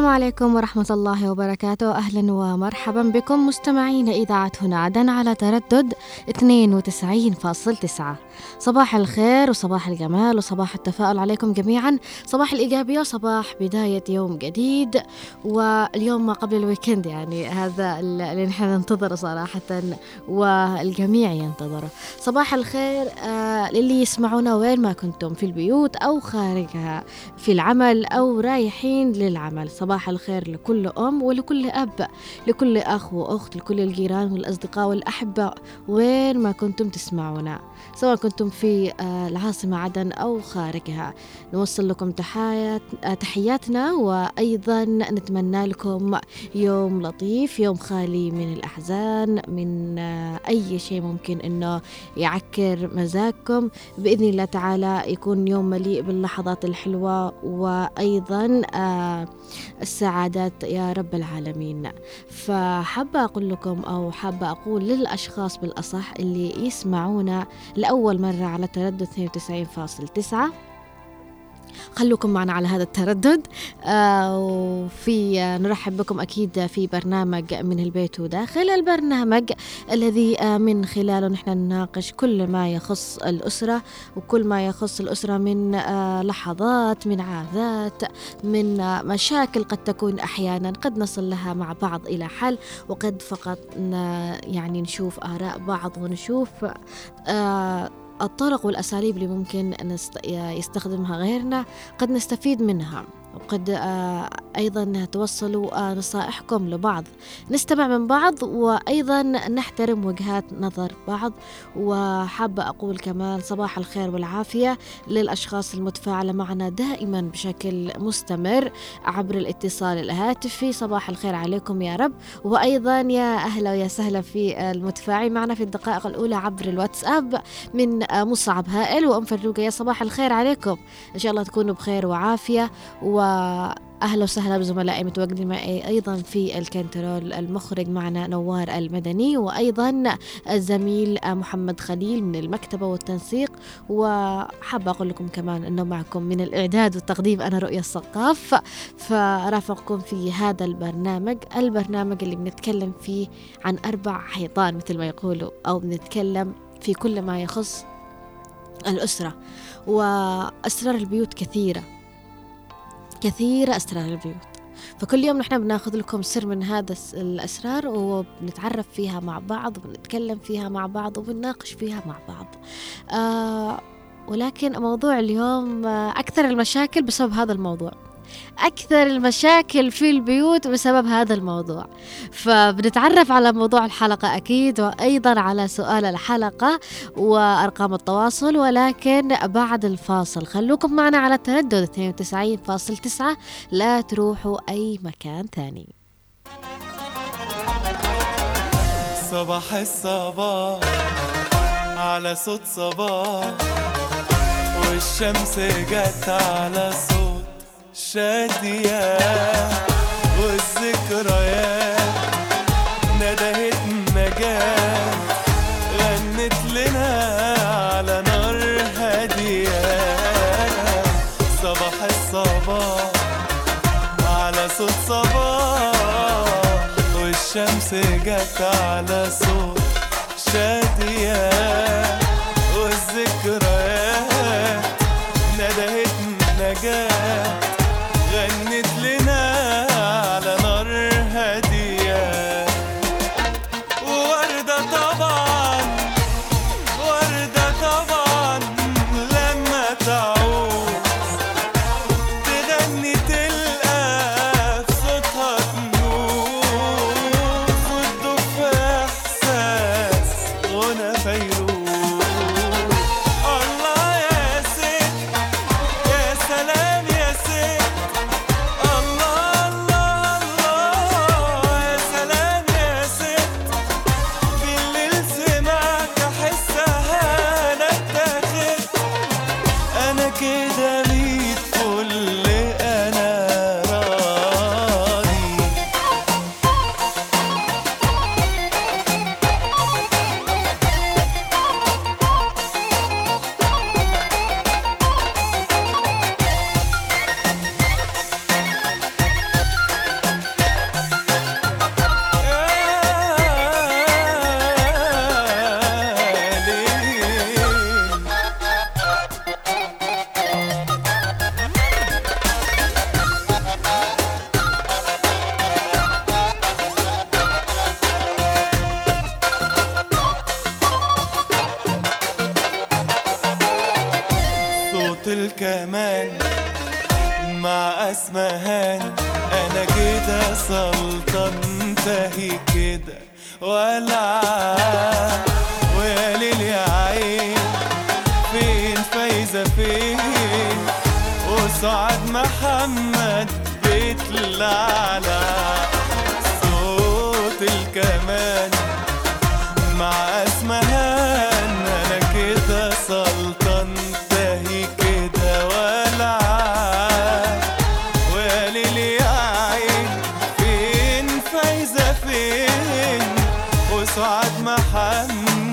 السلام عليكم ورحمة الله وبركاته. أهلا ومرحبا بكم مستمعين إذاعة هنا عدن على تردد 92.9 صباح الخير وصباح الجمال وصباح التفاؤل عليكم جميعا. صباح الإيجابية وصباح بداية يوم جديد. واليوم ما قبل الويكند يعني هذا اللي نحن ننتظره صراحة والجميع ينتظره. صباح الخير آه للي يسمعونا وين ما كنتم في البيوت أو خارجها في العمل أو رايحين للعمل. صباح الخير لكل أم ولكل أب لكل أخ وأخت لكل الجيران والأصدقاء والأحبة وين ما كنتم تسمعونا. سواء كنتم في آه، العاصمة عدن أو خارجها. نوصل لكم آه، تحياتنا وأيضا نتمنى لكم يوم لطيف يوم خالي من الأحزان من آه، أي شيء ممكن أنه يعكر مزاجكم. بإذن الله تعالى يكون يوم مليء باللحظات الحلوة وأيضا السعادات يا رب العالمين. فحابة أقول لكم أو حابة أقول للأشخاص بالأصح اللي يسمعونا لأول مرة على تردد 92.9 خلوكم معنا على هذا التردد. آه وفي آه نرحب بكم أكيد في برنامج من البيت وداخل البرنامج الذي آه من خلاله نحن نناقش كل ما يخص الأسرة وكل ما يخص الأسرة من لحظات من عادات من مشاكل قد تكون أحيانا. قد نصل لها مع بعض إلى حل وقد فقط يعني نشوف آراء بعض ونشوف الطرق والأساليب اللي ممكن يستخدمها غيرنا قد نستفيد منها. وقد آه، أيضا توصلوا آه، نصائحكم لبعض. نستمع من بعض وأيضا نحترم وجهات نظر بعض. وحابة أقول كمان صباح الخير والعافية للأشخاص المتفاعلة معنا دائما بشكل مستمر عبر الاتصال الهاتفي. صباح الخير عليكم يا رب. وأيضا يا أهلا ويا سهلا في المتفاعل معنا في الدقائق الأولى عبر الواتساب من آه، مصعب هائل. وأم فروقة يا صباح الخير عليكم. إن شاء الله تكونوا بخير وعافية. و واهلا وسهلا بزملائي متواجدين معي أيضا في الكنترول المخرج معنا نوار المدني وأيضا الزميل محمد خليل من المكتبة والتنسيق. وحابه أقول لكم كمان إنه معكم من الإعداد والتقديم أنا رؤيا الثقاف. فرافقكم في هذا البرنامج البرنامج اللي بنتكلم فيه عن أربع حيطان مثل ما يقولوا أو بنتكلم في كل ما يخص الأسرة. وأسرار البيوت كثيرة. كثيرة أسرار البيوت. فكل يوم نحن بناخذ لكم سر من هذا الأسرار وبنتعرف فيها مع بعض وبنتكلم فيها مع بعض وبنناقش فيها مع بعض. آه ولكن موضوع اليوم آه أكثر المشاكل بسبب هذا الموضوع. أكثر المشاكل في البيوت بسبب هذا الموضوع. فبنتعرف على موضوع الحلقة أكيد وأيضا على سؤال الحلقة وأرقام التواصل ولكن بعد الفاصل خلوكم معنا على التردد 92.9 لا تروحوا أي مكان ثاني صباح الصباح على صوت صباح والشمس جت على صوت شادية والذكريات ندهت نجاة غنت لنا على نار هادية. صباح الصباح على صوت صباح والشمس جت على صوت شادية. سلام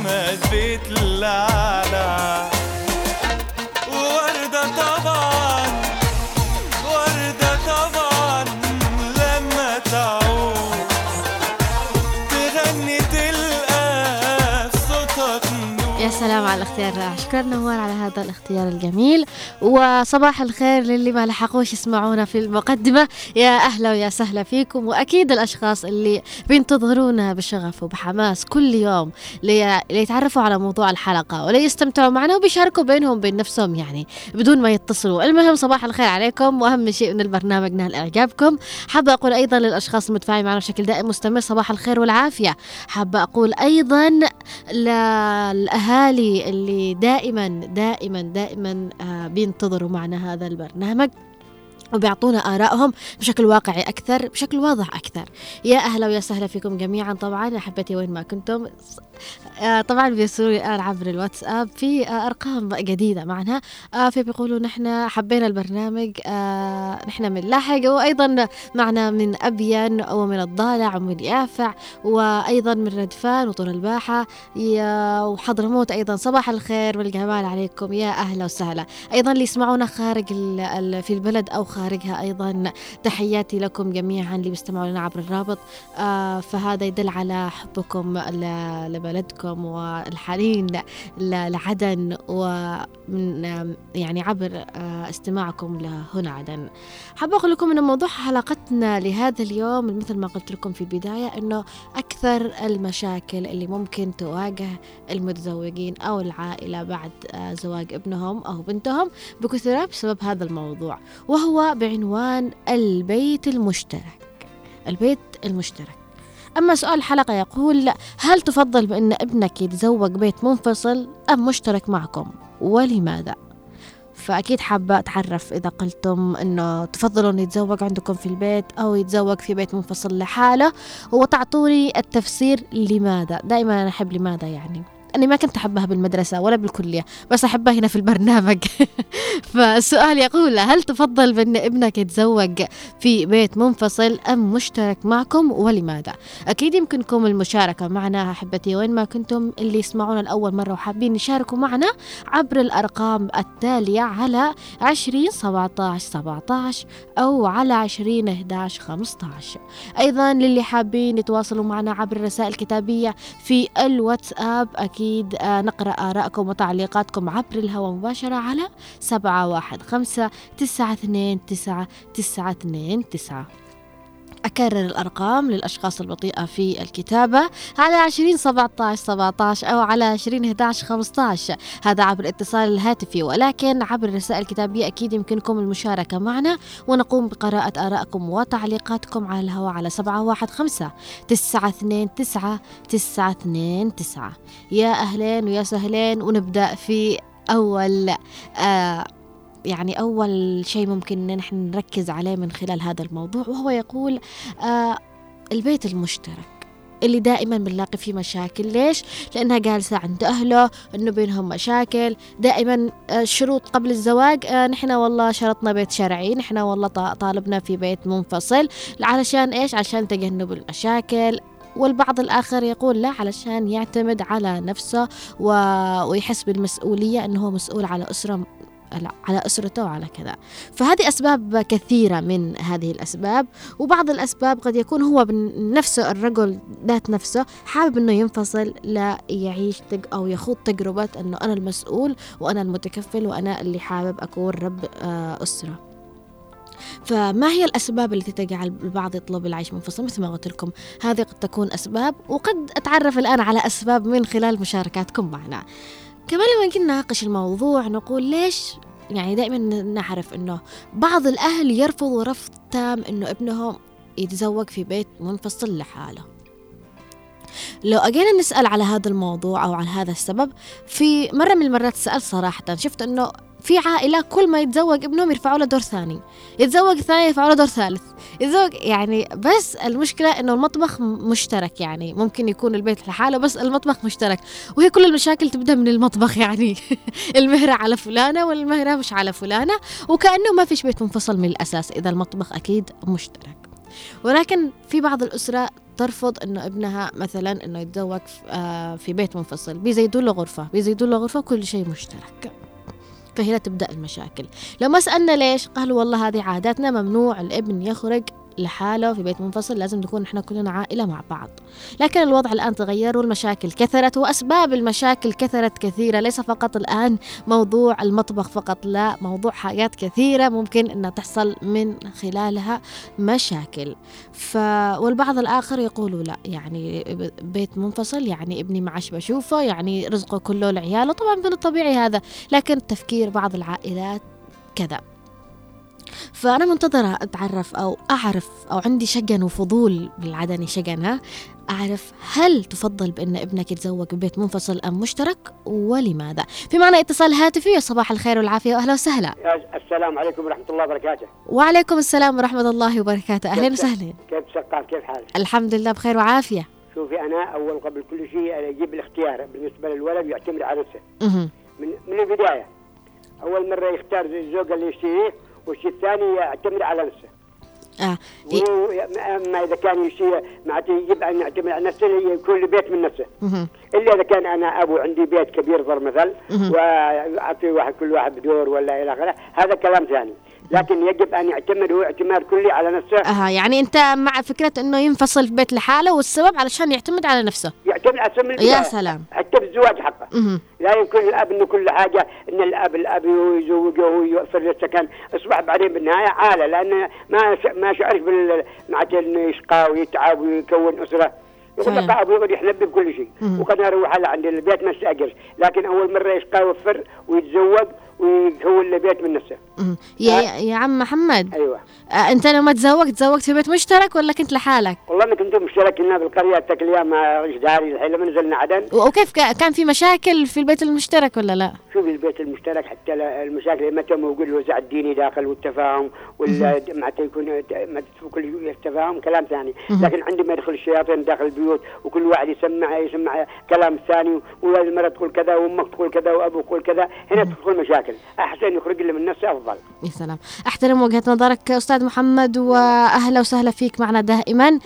محمد بيتلعلع وردة الرائع شكرا نوار على هذا الاختيار الجميل. وصباح الخير للي ما لحقوش يسمعونا في المقدمة. يا أهلا ويا سهلا فيكم. وأكيد الأشخاص اللي بينتظرونا بشغف وبحماس كل يوم لي- ليتعرفوا على موضوع الحلقة وليستمتعوا معنا وبيشاركوا بينهم بين نفسهم يعني بدون ما يتصلوا. المهم صباح الخير عليكم. وأهم شيء من البرنامج نال إعجابكم حابة أقول أيضا للأشخاص المتفاعلين معنا بشكل دائم مستمر صباح الخير والعافية. حابة أقول أيضا للأهالي اللي دائما دائما دائما آه، بينتظروا معنا هذا البرنامج وبيعطونا آرائهم بشكل واقعي أكثر بشكل واضح أكثر. يا أهلا ويا سهلا فيكم جميعا. طبعا أحبتي وين ما كنتم طبعا بيرسلوا لي الآن عبر الواتساب في آه، أرقام جديدة معنا. آه، في بيقولوا نحن حبينا البرنامج آه، نحن من لاحق وأيضا معنا من أبين ومن الضالع ومن يافع وأيضا من ردفان وطول الباحة. يا وحضرموت أيضا صباح الخير والجمال عليكم. يا أهلا وسهلا. أيضا اللي يسمعونا خارج في البلد أو خارجها أيضا تحياتي لكم جميعا اللي بيستمعوا لنا عبر الرابط. آه فهذا يدل على حبكم ل- لبلدكم والحنين لعدن ومن يعني عبر آه استماعكم لهنا عدن. حابة أقول لكم أن موضوع حلقتنا لهذا اليوم مثل ما قلت لكم في البداية أنه أكثر المشاكل اللي ممكن تواجه المتزوجين أو العائلة بعد آه، زواج ابنهم أو بنتهم بكثرة بسبب هذا الموضوع وهو بعنوان البيت المشترك. البيت المشترك. أما سؤال الحلقة يقول هل تفضل بأن ابنك يتزوج بيت منفصل أم مشترك معكم؟ ولماذا؟ فأكيد حابة أتعرف إذا قلتم أنه تفضلوا يتزوج عندكم في البيت أو يتزوج في بيت منفصل لحاله وتعطوني التفسير لماذا؟ دائما أنا أحب لماذا يعني؟ أني ما كنت أحبها بالمدرسة ولا بالكلية بس أحبها هنا في البرنامج. فالسؤال يقول هل تفضل بأن ابنك يتزوج في بيت منفصل أم مشترك معكم ولماذا؟ أكيد يمكنكم المشاركة معنا أحبتي وين ما كنتم اللي يسمعونا لأول مرة وحابين يشاركوا معنا عبر الأرقام التالية على 20 17 17 أو على 20 11 15 أيضا للي حابين يتواصلوا معنا عبر الرسائل الكتابية في الواتساب أكيد آه، نقرأ آرائكم وتعليقاتكم عبر الهواء مباشرة على سبعة واحد خمسة تسعة اثنين تسعة تسعة اثنين تسعة. أكرر الأرقام للأشخاص البطيئة في الكتابة على 20 17 17 أو على 20 11 15 هذا عبر الاتصال الهاتفي ولكن عبر الرسائل الكتابية أكيد يمكنكم المشاركة معنا ونقوم بقراءة آرائكم وتعليقاتكم على الهواء على 715 929 929 يا أهلين ويا سهلين ونبدأ في أول آه يعني أول شيء ممكن نحن نركز عليه من خلال هذا الموضوع وهو يقول آه البيت المشترك اللي دائما بنلاقي فيه مشاكل ليش؟ لأنها جالسة عند أهله إنه بينهم مشاكل دائما آه، شروط قبل الزواج آه، نحن والله شرطنا بيت شرعي نحن والله طا- طالبنا في بيت منفصل علشان إيش؟ عشان تجنب المشاكل والبعض الآخر يقول لا علشان يعتمد على نفسه و... ويحس بالمسؤولية أنه هو مسؤول على أسرة على أسرته وعلى كذا. فهذه أسباب كثيرة من هذه الأسباب وبعض الأسباب قد يكون هو بن- نفسه الرجل ذات نفسه حابب أنه ينفصل لا يعيش أو يخوض تجربة أنه أنا المسؤول وأنا المتكفل وأنا اللي حابب أكون رب آه، أسرة. فما هي الأسباب التي تجعل البعض يطلب العيش منفصل؟ مثل ما قلت لكم هذه قد تكون أسباب وقد أتعرف الآن على أسباب من خلال مشاركاتكم معنا. كمان لما كنا نناقش الموضوع نقول ليش يعني دائما نعرف إنه بعض الأهل يرفضوا رفض تام إنه ابنهم يتزوج في بيت منفصل لحاله. لو أجينا نسأل على هذا الموضوع أو على هذا السبب في مرة من المرات سألت صراحة شفت أنه في عائلة كل ما يتزوج ابنهم يرفعوا له دور ثاني. يتزوج ثاني يرفعوا له دور ثالث. يتزوج يعني بس المشكلة إنه المطبخ مشترك يعني. ممكن يكون البيت لحاله بس المطبخ مشترك. وهي كل المشاكل تبدأ من المطبخ يعني. المهرة على فلانة والمهرة مش على فلانة. وكأنه ما فيش بيت منفصل من الأساس. إذا المطبخ أكيد مشترك. ولكن في بعض الأسرة ترفض إنه ابنها مثلا إنه يتزوج آه، في بيت منفصل. بيزيدوا له غرفة. بيزيدوا له غرفة كل شيء مشترك. فهنا تبدا المشاكل. لو ما سألنا ليش قالوا والله هذه عاداتنا ممنوع الابن يخرج. لحاله في بيت منفصل لازم نكون إحنا كلنا عائلة مع بعض. لكن الوضع الآن تغير والمشاكل كثرت وأسباب المشاكل كثرت كثيرة. ليس فقط الآن موضوع المطبخ فقط لا موضوع حاجات كثيرة ممكن أنها تحصل من خلالها مشاكل. ف... والبعض الآخر يقولوا لا يعني بيت منفصل يعني ابني ما بشوفه يعني رزقه كله لعياله. طبعا من الطبيعي هذا لكن تفكير بعض العائلات كذا. فأنا منتظرة أتعرف أو أعرف أو عندي شجن وفضول بالعدني شجن ها أعرف هل تفضل بأن ابنك يتزوج ببيت منفصل أم مشترك ولماذا؟ في معنا اتصال هاتفي يا صباح الخير والعافية وأهلا وسهلا. السلام عليكم ورحمة الله وبركاته. وعليكم السلام ورحمة الله وبركاته. أهلا وسهلا. كيف سقال كيف حالك؟ الحمد لله بخير وعافية. شوفي أنا أول قبل كل شيء أجيب الاختيار بالنسبة للولد يعتمد على نفسه. من, من البداية أول مرة يختار الزوج اللي يشتريه والشيء الثاني يعتمد على نفسه. إيه. اما إذا كان يشي معناته يجب أن يعتمد على نفسه يكون البيت من نفسه. إلا إذا كان أنا أبو عندي بيت كبير ضرب مثل. وأعطي واحد كل واحد بدور ولا إلى آخره هذا كلام ثاني لكن يجب أن يعتمد هو اعتماد كلي على نفسه. آه يعني أنت مع فكرة أنه ينفصل في بيت لحاله والسبب علشان يعتمد على نفسه. يعتمد على سم يا سلام. حتى بالزواج حقه. مهم. لا يمكن الاب إنه كل حاجة إن الأب الأب يزوجه ويوفر له السكن. أصبح بعدين بالنهاية عالة لأن ما ما شعرش بال معناته إنه يشقى ويتعب ويكون أسرة. يقول لك. ابو يقعد يحلب بكل شيء. وقد أروح على عند البيت ما استاجرش لكن أول مرة يشقى يوفر ويتزوج ويكون له بيت من نفسه. يا, يا عم محمد. أيوه. آه أنت لما تزوجت تزوجت في بيت مشترك ولا كنت لحالك؟ والله انك أنتم مشترك لنا بالقريه الأيام مع داري الحين لما نزلنا عدن. وكيف كا- كان في مشاكل في البيت المشترك ولا لا؟ شوف البيت المشترك حتى المشاكل متى موجود الوزع الديني داخل والتفاهم ولا متى يكون كل التفاهم كلام ثاني. لكن عندما يدخل الشياطين داخل البيوت وكل واحد يسمع يسمع كلام الثاني والمرأة تقول كذا وأمك تقول كذا وأبوك يقول كذا. هنا تدخل مشاكل. أحسن يخرج له من نفسه أفضل. يا سلام. أحترم وجهة نظرك أستاذ محمد وأهلا وسهلا فيك معنا دائما.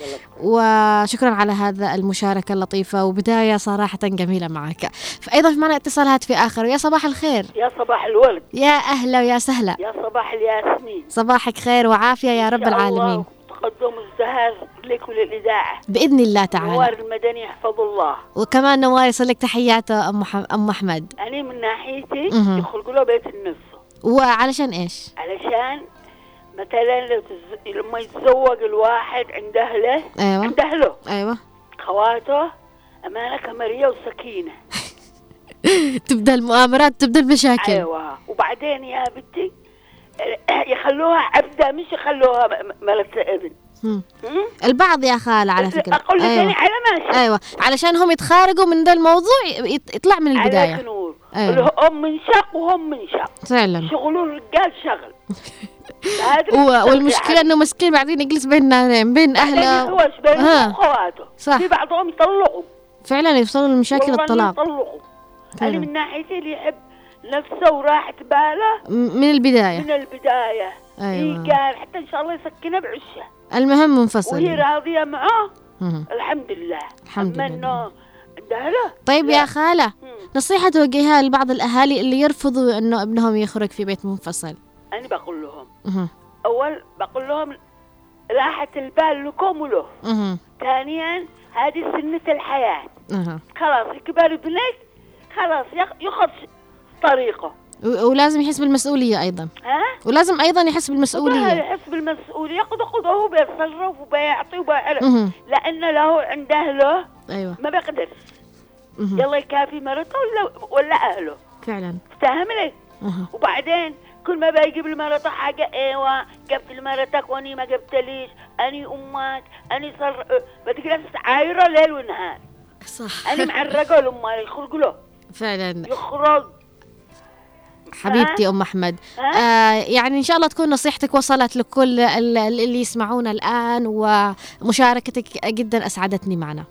وشكرا على هذا المشاركة اللطيفة وبداية صراحة جميلة معك. فأيضا في معنا اتصال هاتفي آخر يا صباح الخير. يا صباح الورد. يا أهلا ويا سهلا. يا صباح الياسمين. صباحك خير وعافية يا رب العالمين. تقدم الزهر لك وللإذاعة. بإذن الله تعالى. نوار المدني يحفظ الله. وكمان نوار يصل لك تحيات أم أم أحمد. أنا من ناحيتي. يخلقوا له بيت النص. وعلشان إيش؟ علشان مثلا. لما يتزوج الواحد عند أهله أيوة. عند أهله. أيوة. خواته أمانة كمرية وسكينة. تبدأ المؤامرات تبدأ المشاكل. أيوة. وبعدين يا بنتي يخلوها عبدة مش يخلوها ملكة ابن؟ البعض يا خالة على فكرة. أقول لك أيوة. أنا على ماشي أيوه. علشان هم يتخارجوا من ذا الموضوع يط- يطلع من عليك البداية. نور أيوة. هم من شق وهم من شق فعلا. شغلوا الرجال شغل. هذا و- والمشكلة إنه مسكين بعدين يجلس بين نارين بين أهله. هو بين. اخواته صح. في بعضهم يطلقوا فعلا يوصلوا لمشاكل والله الطلاق. يطلقوا. أنا من ناحيتي اللي يحب نفسه وراحة باله من البداية من البداية أيوة. قال حتى إن شاء الله يسكنها بعشه المهم وهي منفصل راضية معاه مم. الحمد لله الحمد أما لله. اهله طيب لا. يا خالة مم. نصيحة توجهها لبعض الأهالي اللي يرفضوا إنه ابنهم يخرج في بيت منفصل أنا بقول لهم مهم. أول بقول لهم راحة البال لكم وله. ثانيا هذه سنة الحياة. خلاص يكبر ابنك خلاص يخ- يخذ طريقة. و- ولازم يحس بالمسؤولية أيضا. ها؟ ولازم أيضا يحس بالمسؤولية. يحس بالمسؤولية. ياخذ ياخذ هو بيتصرف وبيعطي وبيعرف. لأن له عند أهله أيوه. ما بيقدر. يلا يكافي مرته ولا ولا أهله. فعلا. فاهم لي؟ أها. وبعدين كل ما بيجيب لمرته حاجة إيوه جبت لمرتك وأني ما جبتليش أني أمك أني صر بتجلس عايرة ليل ونهار. صح. أنا مع الرجل امال يخرج له فعلا. يخرج. حبيبتي أم أحمد؟ آه يعني إن شاء الله تكون نصيحتك وصلت لكل ال- اللي يسمعونا الآن ومشاركتك جدا أسعدتني معنا.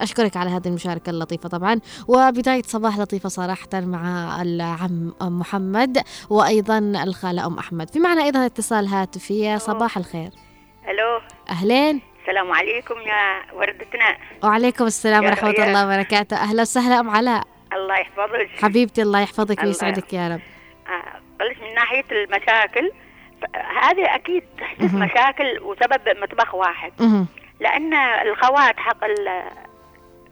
أشكرك على هذه المشاركة اللطيفة طبعا. وبداية صباح لطيفة صراحة مع العم محمد وأيضا الخالة أم أحمد. في معنا أيضا اتصال هاتفي. يا صباح الخير. ألو. أهلين. السلام عليكم يا وردتنا. وعليكم السلام ورحمة. الله وبركاته. أهلا وسهلا أم علاء. الله يحفظك. حبيبتي الله يحفظك الله ويسعدك يا رب. آه، بلش من ناحية المشاكل هذه أكيد تحدث. مشاكل وسبب مطبخ واحد. لأن الخوات حق ال-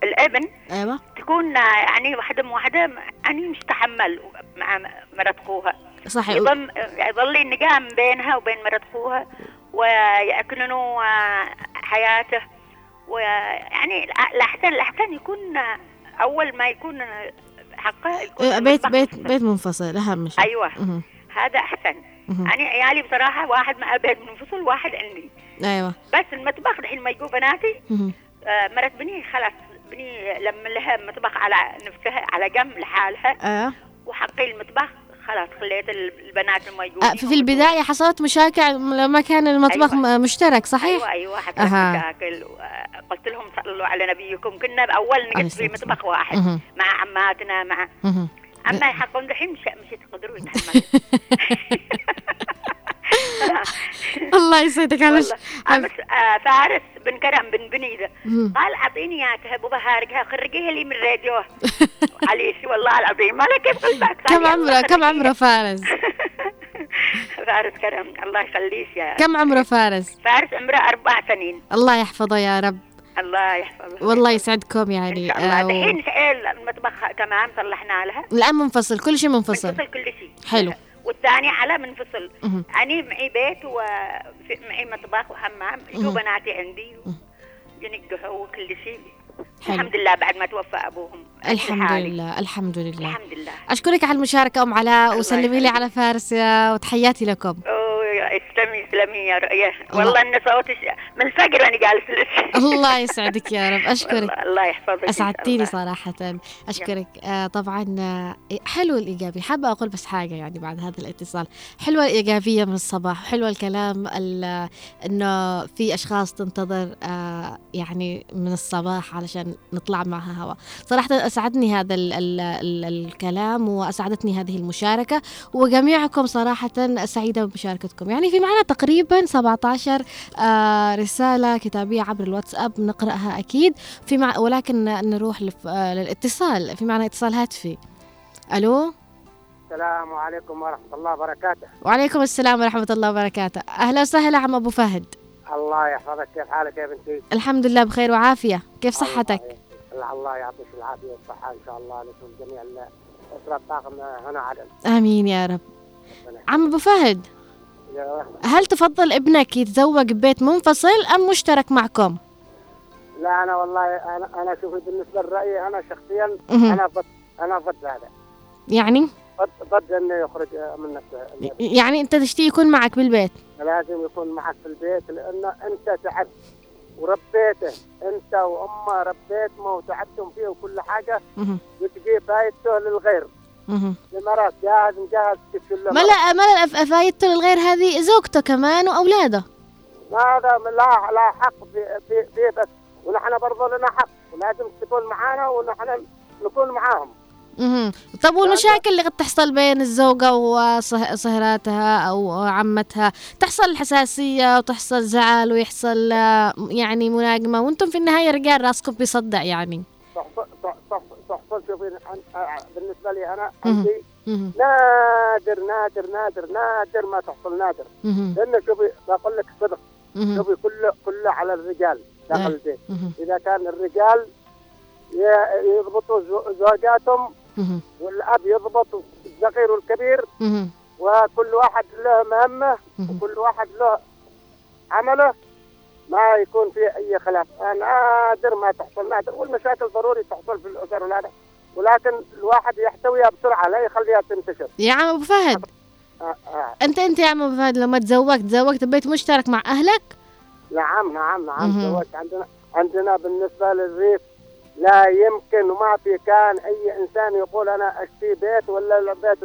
الابن أيوة. تكون يعني واحدة من واحدة يعني مش تحمل مع مرت اخوها صح يظل يظل النقام بينها وبين مرت اخوها ويأكلنوا آه، حياته. ويعني الاحسن الاحسن يكون أول ما يكون آه، حقه يكون آه، بيت بيت منفصل. بيت منفصل أهم شيء أيوه مهم. هذا أحسن مهم. يعني عيالي بصراحة واحد مع بيت منفصل واحد عندي أيوة بس المطبخ الحين ما يجوا بناتي. آه، مرت بني خلاص بني لما لها مطبخ على نفسها على جنب لحالها أيوة وحقي المطبخ خلاص خليت البنات يجوا آه، في البداية حصلت مشاكل لما كان المطبخ أيوة. مشترك صحيح؟ أيوه أيوه حصلت أها. مشاكل قلت لهم صلوا على نبيكم كنا بأول نقعد في. مطبخ واحد مهم. مع عماتنا مع. عما يحقون الحين مش مش يتحملوا الله يسعدك على والله. آه، آه، فارس بن كرم بن بنيده. قال أعطيني إياك أبو بهارقها خرجيها لي من راديو عليش والله العظيم ما له كيف قلبك كم عمره كم عمره فارس؟ فارس كرم الله يخليك يا كم عمره فارس؟ فارس عمره أربع سنين. الله يحفظه يا رب. الله يحفظه. والله يسعدكم يعني الله. آه، و- المطبخ تمام صلحنا لها. الآن منفصل كل شيء منفصل. منفصل كل شيء. حلو. والثاني على منفصل. أنا معي بيت ومعي مطبخ وحمام مهم. بناتي عندي ينقحوا وكل شيء حلو. الحمد لله بعد ما توفى أبوهم الحمد. لله الحمد لله الحمد لله أشكرك على المشاركة أم علاء وسلمي لي. على فارس يا- وتحياتي لكم اسلمي اسلمي يا رؤية والله إن صوتك من الفجر وأنا جالس لك الله يسعدك يا رب. والله الله يحفظك الله. صراحة. أشكرك. آه طبعا آه حلو الإيجابي. حابة أقول بس حاجة يعني بعد هذا الاتصال. حلوة الإيجابية من الصباح حلوة الكلام ال- إنه في أشخاص تنتظر آه يعني من الصباح علشان نطلع معها هوا. صراحة أسعدني هذا ال ال ال الكلام وأسعدتني هذه المشاركة وجميعكم صراحة سعيدة بمشاركتكم. يعني في معنا تقريبا 17 آه رسالة كتابية عبر الواتساب نقرأها أكيد. في مع ولكن نروح. آه للاتصال. في معنا اتصال هاتفي. ألو؟ السلام عليكم ورحمة الله وبركاته. وعليكم السلام ورحمة الله وبركاته. أهلا وسهلا عم أبو فهد. الله يحفظك. كيف حالك يا بنتي؟ الحمد لله بخير وعافية. كيف صحتك؟ الله, الله يعطيك العافية والصحة إن شاء الله لكم جميع الأسرة الطاقم هنا عدل آمين يا رب. عم أبو فهد هل تفضل ابنك يتزوج ببيت منفصل أم مشترك معكم؟ لا أنا والله أنا أنا شوفي بالنسبة لرأيي أنا شخصيا. أنا ضد أنا ضد هذا. يعني؟ ضد ضد إنه يخرج من نفسه يعني أنت تشتي يكون معك بالبيت؟ لازم يكون معك في البيت لأنه أنت تعبت. وربيته أنت وأمه ربيته وتعبتم فيه وكل حاجة. مهم. وتجي فايدته للغير. لمرات جاهز مجهز تكتب له ما لا ما لا فايدته للغير هذه زوجته كمان وأولاده. ما هذا لا لا حق في- في في بس. ونحن برضه لنا حق. ولازم تكون معانا ونحن نكون معاهم. مهم. طب والمشاكل اللي قد تحصل بين الزوجة وصهراتها أو عمتها تحصل حساسية وتحصل زعل ويحصل آه، يعني مناقمة وأنتم في النهاية رجال راسكم بيصدع يعني تحصل تحصل تحصل شوفي عن- آه، بالنسبة لي أنا مهم. عندي. نادر نادر نادر نادر ما تحصل نادر. لأن شوفي بقول لك صدق. شوفي كله كله على الرجال داخل آه. البيت. إذا كان الرجال يضبطوا زو- زوجاتهم. والأب يضبط الصغير والكبير. وكل واحد له مهمة مهم. وكل واحد له عمله ما يكون في أي خلاف نادر ما تحصل نادر والمشاكل ضروري تحصل في الأسر ولا ولكن الواحد يحتويها بسرعة لا يخليها تنتشر يا عم أبو فهد آه آه. أنت أنت يا عم أبو فهد لما تزوجت تزوجت ببيت مشترك مع أهلك نعم نعم نعم مهم. زوجت عندنا عندنا بالنسبة للريف لا يمكن وما في كان أي إنسان يقول أنا أشتري بيت ولا بيت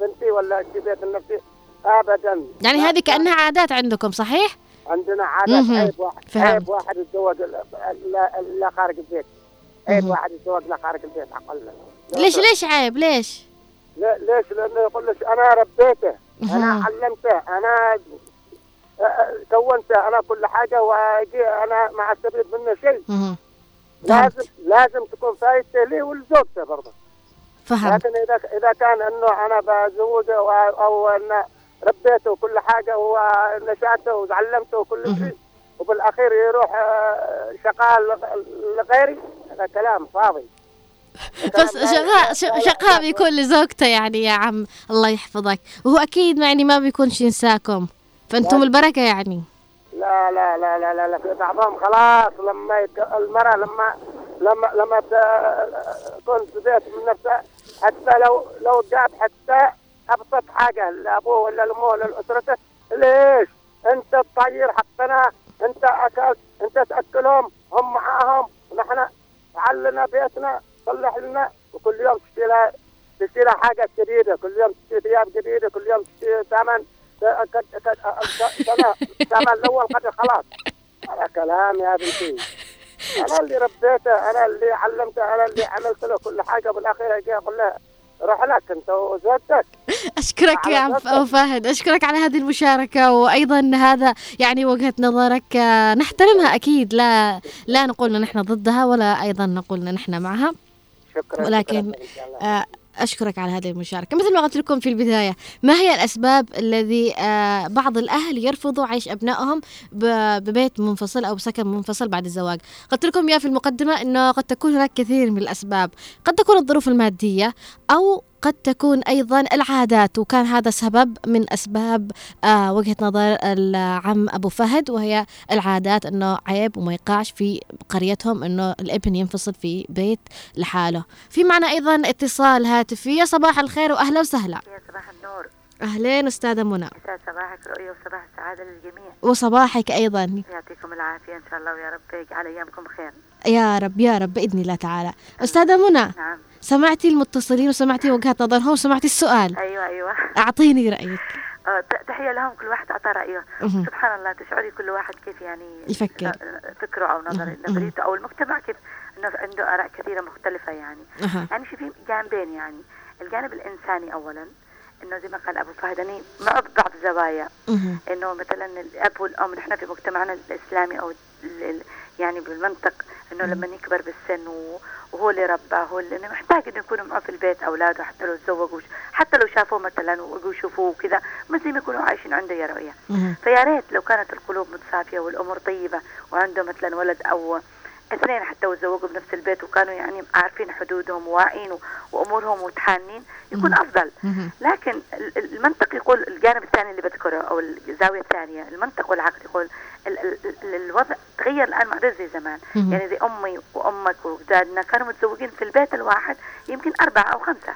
بنتي ولا أشتري بيت لنفسي. أبدا. يعني هذه كأنها عادات عندكم صحيح؟ عندنا عادات. عيب واحد. فهمت. عيب واحد يتزوج لا- خارج البيت. عيب. واحد يتزوج لا خارج البيت أقل. ليش ليش عيب؟ ليش؟ لا ليش؟ لأنه يقول لك أنا ربيته. أنا علمته. أنا آه، كونته أنا كل حاجة وأجي أنا ما أستفيد منه شيء. فهمت. لازم لازم تكون فايدته لي ولزوجته برضه. فهمت. لكن اذا إذا كان إنه أنا بزوجه أو, أو إن ربيته كل حاجة ونشأته وعلمته وكل. شيء وبالأخير يروح آه، شقاء لغ- لغيري هذا كلام فاضي. بس شقاء شقاء. بيكون لزوجته يعني يا عم. الله يحفظك. وهو أكيد يعني ما بيكونش ينساكم. فأنتم لا. البركة يعني. لا لا لا لا لا, لا في بعضهم خلاص لما يك... المرأة لما لما لما تكون بيت من نفسها حتى لو لو جاب حتى أبسط حاجة لأبوه ولا لأمه ولا لأسرته ليش؟ أنت الطير حقنا أنت اكلت أنت تأكلهم هم معاهم ونحن فعل لنا بيتنا صلح لنا وكل يوم تشتري تشتري لها حاجة جديدة كل يوم تشتري ثياب جديدة كل يوم تشتري ثمن سنة الأول قد خلاص هذا كلام يا بنتي أنا اللي ربيته أنا اللي علمته أنا اللي عملت له كل حاجة بالأخير أجي أقول له روح لك أنت وزوجتك أشكرك يا عم على فهد أشكرك على هذه المشاركة وأيضا هذا يعني وجهة نظرك آه، نحترمها أكيد لا لا نقول إن إحنا ضدها ولا أيضا نقول إن إحنا معها. شكرا ولكن شكراً أشكرك على هذه المشاركة. مثل ما قلت لكم في البداية ما هي الأسباب الذي آه، بعض الأهل يرفضوا عيش أبنائهم ببيت منفصل أو سكن منفصل بعد الزواج؟ قلت لكم يا في المقدمة أنه قد تكون هناك كثير من الأسباب. قد تكون الظروف المادية أو قد تكون أيضا العادات وكان هذا سبب من أسباب آه وجهة نظر العم أبو فهد وهي العادات أنه عيب وما يقعش في قريتهم أنه الابن ينفصل في بيت لحاله. في معنا أيضا اتصال هاتفي. يا صباح الخير وأهلا وسهلا. يا صباح النور. أهلين أستاذة منى. يسعد صباحك رؤية وصباح السعادة للجميع. وصباحك أيضا. يعطيكم العافية إن شاء الله ويا رب يجعل أيامكم خير. يا رب يا رب بإذن الله تعالى. أستاذة منى. نعم. سمعتي المتصلين وسمعتي وجهات نظرهم وسمعتي السؤال أيوة أيوة أعطيني رأيك آه، تحية لهم كل واحد أعطى رأيه. سبحان الله تشعري كل واحد كيف يعني يفكر. فكره أو نظر. نظريته أو المجتمع كيف إنه عنده آراء كثيرة مختلفة يعني أها. يعني في جانبين يعني الجانب الإنساني أولا إنه زي ما قال أبو فهد أني مع بعض الزوايا. إنه مثلا الأب والأم نحن في مجتمعنا الإسلامي أو ال- ال- يعني بالمنطق إنه لما يكبر بالسن و- وهو اللي رباه هو اللي محتاج إنه يكونوا معه في البيت أولاده حتى لو تزوجوا حتى لو شافوه مثلا ويجوا يشوفوه وكذا زي ما يكونوا عايشين عنده يا رؤيا مهم. فيا ريت لو كانت القلوب متصافيه والأمور طيبة وعنده مثلا ولد أو اثنين حتى وتزوجوا بنفس البيت وكانوا يعني عارفين حدودهم وواعين و- وأمورهم وتحانين يكون أفضل. لكن ال- ال- المنطق يقول الجانب الثاني اللي بذكره أو الزاوية الثانية المنطق والعقل يقول ال ال ال الوضع تغير الآن ما زي زمان. يعني زي أمي وأمك واجدادنا كانوا متزوجين في البيت الواحد يمكن أربعة أو خمسة.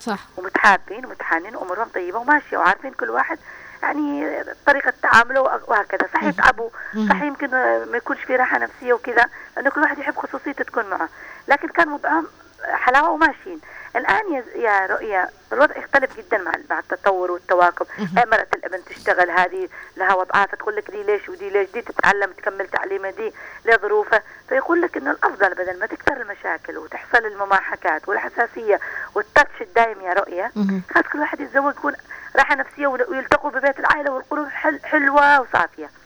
صح. ومتحابين ومتحانين وأمورهم طيبة وماشية وعارفين كل واحد يعني طريقة تعامله وه- وهكذا صح يتعبوا مهم. صح يمكن ما يكونش في راحة نفسية وكذا لأنه كل واحد يحب خصوصيته تكون معه. لكن كان وضعهم حلاوة وماشيين. الآن يا رؤيا الوضع يختلف جدا مع مع التطور والتواكب. مرة الابن تشتغل هذه لها وضعها فتقول لك دي ليش ودي ليش دي تتعلم تكمل تعليمها دي لظروفها فيقول لك إنه الأفضل بدل ما تكثر المشاكل وتحصل المماحكات والحساسية والتاتش الدايم يا رؤيا مهم. خلاص كل واحد يتزوج يكون راحة نفسية ول- ويلتقوا ببيت العائلة والقلوب حل حلوة وصافية مهم.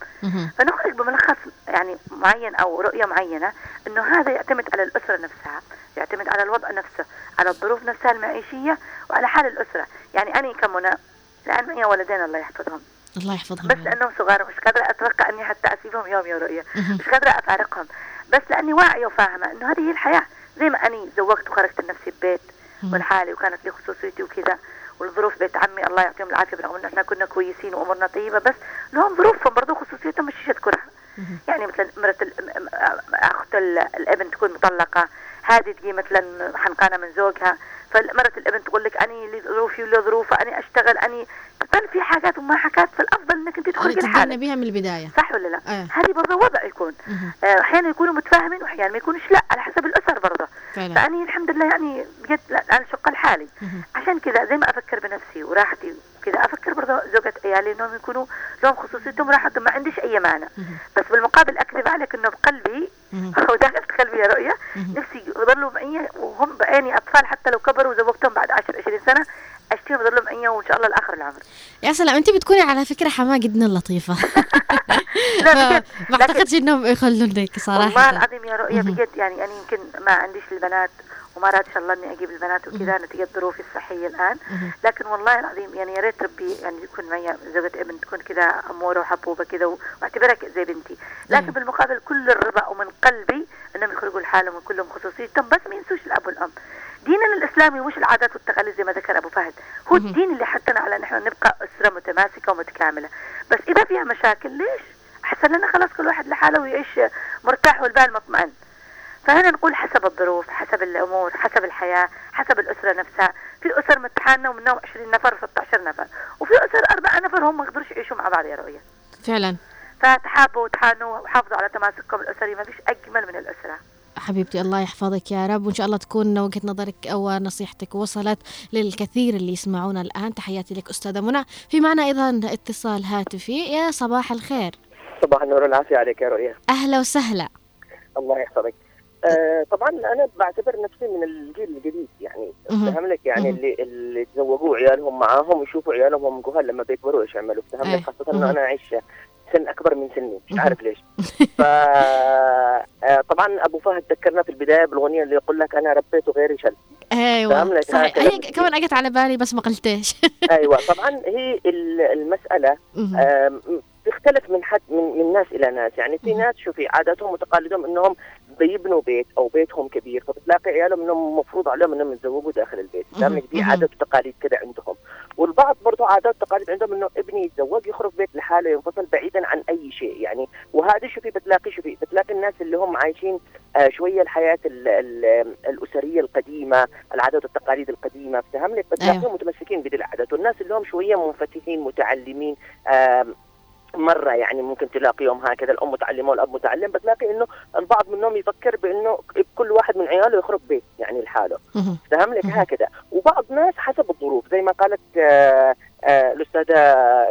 فنخرج بملخص يعني معين أو رؤية معينة إنه هذا يعتمد على الأسرة نفسها يعتمد على الوضع نفسه على الظروف نفسها المعيشية وعلى حال الأسرة. يعني أنا كمنى الان معي ولدين الله يحفظهم. الله يحفظهم بس. لأنهم صغار مش قادرة أتوقع إني حتى أسيبهم يوم يا رؤية. مش قادرة أفارقهم. بس لأني واعية وفاهمة إنه هذه هي الحياة. زي ما أني زوجت وخرجت لنفسي ببيت مهم. والحالي وكانت لي خصوصيتي وكذا. والظروف بيت عمي الله يعطيهم العافية برغم إن إحنا كنا كويسين وأمورنا طيبة بس لهم ظروفهم برضو خصوصيتهم مش اذكرها مهم. يعني مثلا مرة أخت ال- الأبن تكون مطلقة هذه تجي مثلا حنقانة من زوجها فمرة الابن تقول لك أني لي ظروفي ولي ظروفه اني أشتغل أني بل في حاجات وما حاجات فالأفضل إنك أنت لحالك تبدأنا بها من البداية صح ولا لا؟ آه. هذه برضه وضع يكون. آه، أحيانا يكونوا متفاهمين واحيانا ما يكونوش لا على حسب الأسر برضه فأني الحمد لله يعني بجد لا أنا شق لحالي. عشان كذا زي ما أفكر بنفسي وراحتي وكذا أفكر برضه زوجة عيالي إنهم يكونوا لهم خصوصيتهم وراحتهم ما عنديش أي مانع. بس بالمقابل أكذب عليك إنه بقلبي. وداخل في قلبي يا رؤيا. نفسي يضلوا معي وهم بعيني أطفال حتى لو كبروا وزوجتهم بعد 10 20 سنة أشتيهم يضلوا معي وإن شاء الله لآخر العمر يا سلام أنت بتكوني على فكرة حماة جدا لطيفة لا ما أعتقدش إنهم يخلونك والله صراحة العظيم يا رؤيا. بجد يعني أنا يمكن ما عنديش البنات وما راد إن شاء الله إني أجيب البنات وكذا نتيجة ظروفي الصحية الآن. لكن والله العظيم يعني يا ريت ربي يعني يكون معي زوجة ابن تكون كذا اموره وحبوبة كذا واعتبرها زي بنتي. لكن. بالمقابل كل الرضا ومن قلبي إنهم يخرجوا لحالهم ويكون لهم خصوصيتهم بس ما ينسوش الأب والأم. ديننا الإسلامي مش العادات والتقاليد زي ما ذكر أبو فهد. هو. الدين اللي حثنا على ان إحنا نبقى أسرة متماسكة ومتكاملة. بس إذا فيها مشاكل ليش؟ أحسن لنا خلاص كل واحد لحاله ويعيش مرتاح والبال مطمئن. فهنا نقول حسب الظروف حسب الأمور حسب الحياة حسب الأسرة نفسها. في أسر متحانة ومنهم 20 نفر 16 نفر. وفي أسر أربعة نفر هم ما يقدروش يعيشوا مع بعض يا رؤية. فعلا. فتحابوا وتحانوا وحافظوا على تماسككم الأسري. ما فيش أجمل من الأسرة. حبيبتي الله يحفظك يا رب. وإن شاء الله تكون وجهة نظرك أو نصيحتك وصلت للكثير اللي يسمعونا الآن. تحياتي لك أستاذة منى. في معنا أيضا اتصال هاتفي. يا صباح الخير. صباح النور والعافية عليك يا رؤيا أهلا وسهلا. الله يحفظك. آه طبعا أنا بعتبر نفسي من الجيل الجديد يعني. فهم لك يعني. اللي اللي تزوجوا عيالهم معاهم يشوفوا عيالهم هم جهال لما بيكبروا إيش يعملوا فهم إيه. لك خاصة مهم. انه أنا اعيش سن أكبر من سني مش. عارف ليش ف آه، طبعا أبو فهد ذكرنا في البداية بالأغنية اللي يقول لك أنا ربيته غيري شل لك صحيح. هي كمان أجت على بالي بس ما قلتش أيوه طبعا هي ال- المسألة تختلف من حد من, من ناس إلى ناس يعني في. ناس شوفي عاداتهم وتقاليدهم إنهم بيبنوا بيت أو بيتهم كبير فبتلاقي عيالهم إنهم مفروض عليهم إنهم يتزوجوا داخل البيت. فاهمك دي. عادات وتقاليد كده عندهم والبعض برضه عادات وتقاليد عندهم إنه ابني يتزوج يخرج بيت لحاله ينفصل بعيدا عن أي شيء يعني وهذا شوفي بتلاقي شوفي بتلاقي الناس اللي هم عايشين آه شوية الحياة ال ال الأسرية القديمة العادات والتقاليد القديمة افتهم لك بتلاقيهم أيوة. متمسكين بدي العادات والناس اللي هم شوية منفتحين متعلمين آم، مرة يعني ممكن تلاقيهم هكذا الأم متعلمة والأب متعلم بتلاقي إنه البعض منهم يفكر بإنه كل واحد من عياله يخرج بيت يعني لحاله. فهم لك. هكذا وبعض ناس حسب الظروف زي ما قالت آه، آه، الأستاذة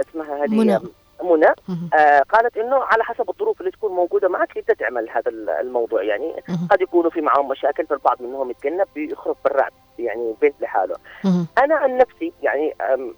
اسمها هذه منى. آه، قالت إنه على حسب الظروف اللي تكون موجودة معك انت تعمل هذا الموضوع يعني. قد يكونوا في معهم مشاكل فالبعض منهم يتجنب بيخرج برا يعني بيت لحاله. أنا عن نفسي يعني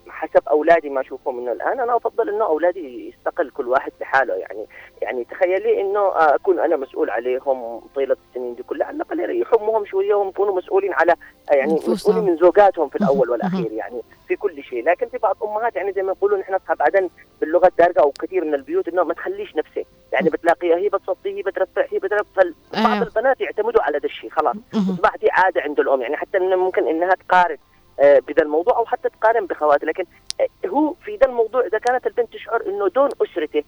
حسب أولادي ما أشوفهم منه الآن أنا أفضل إنه أولادي يستقل كل واحد لحاله يعني يعني تخيلي إنه آه، أكون أنا مسؤول عليهم طيلة السنين دي كلها على الأقل يريحوا امهم شوية وهم يكونوا مسؤولين على آه، يعني. مسؤولين من زوجاتهم في الأول. والأخير يعني في كل شيء لكن في بعض امهات يعني زي ما يقولوا نحن اصحاب عدن باللغة الدارجه أو كثير من البيوت إنه ما تخليش نفسك. يعني بتلاقيها هي بتصدي هي بترفع هي بترفع. فبعض أيوة. البنات يعتمدوا على هذا الشيء خلاص. مهم. أصبحت هي عادة عند الأم. يعني حتى إنه ممكن إنها تقارن آه، بذا الموضوع أو حتى تقارن بخواتها لكن آه، هو في ذا الموضوع إذا كانت البنت تشعر إنه دون أسرته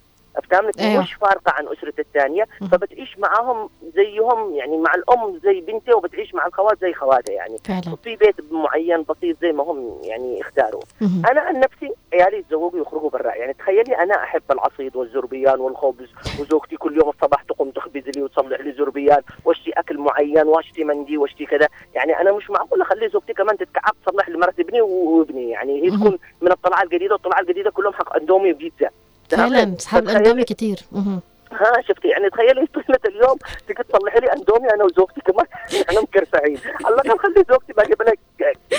فهمت أيوة. مش فارقة عن أسرة الثانية. فبتعيش معاهم زيهم يعني مع الأم زي بنتها وبتعيش مع الخوات زي خواتها يعني. فعلا. في بيت معين بسيط زي ما هم يعني اختاروا. أنا عن نفسي عيالي يتزوجوا يخرجوا برا. يعني تخيلي أنا أحب العصيد والزربيان والخبز وزوجتي كل يوم الصباح تقوم تخبز لي وتصلح لي زربيان واشتي أكل معين واشتي مندي واشتي كذا. يعني أنا مش معقول أخلي زوجتي كمان تتكعب تصلح لي مرات ابني وابني. يعني هي. تكون من الطلعة الجديدة والطلعة الجديدة كلهم حق اندومي وبيتزا فعلا اصحاب فتخيلي- الاندومي كثير. ها شفتي؟ يعني تخيلي طيلة اليوم تيجي تصلحي لي اندومي أنا وزوجتي كمان. إحنا مكرسعين على الاقل خلي زوجتي بجيب لها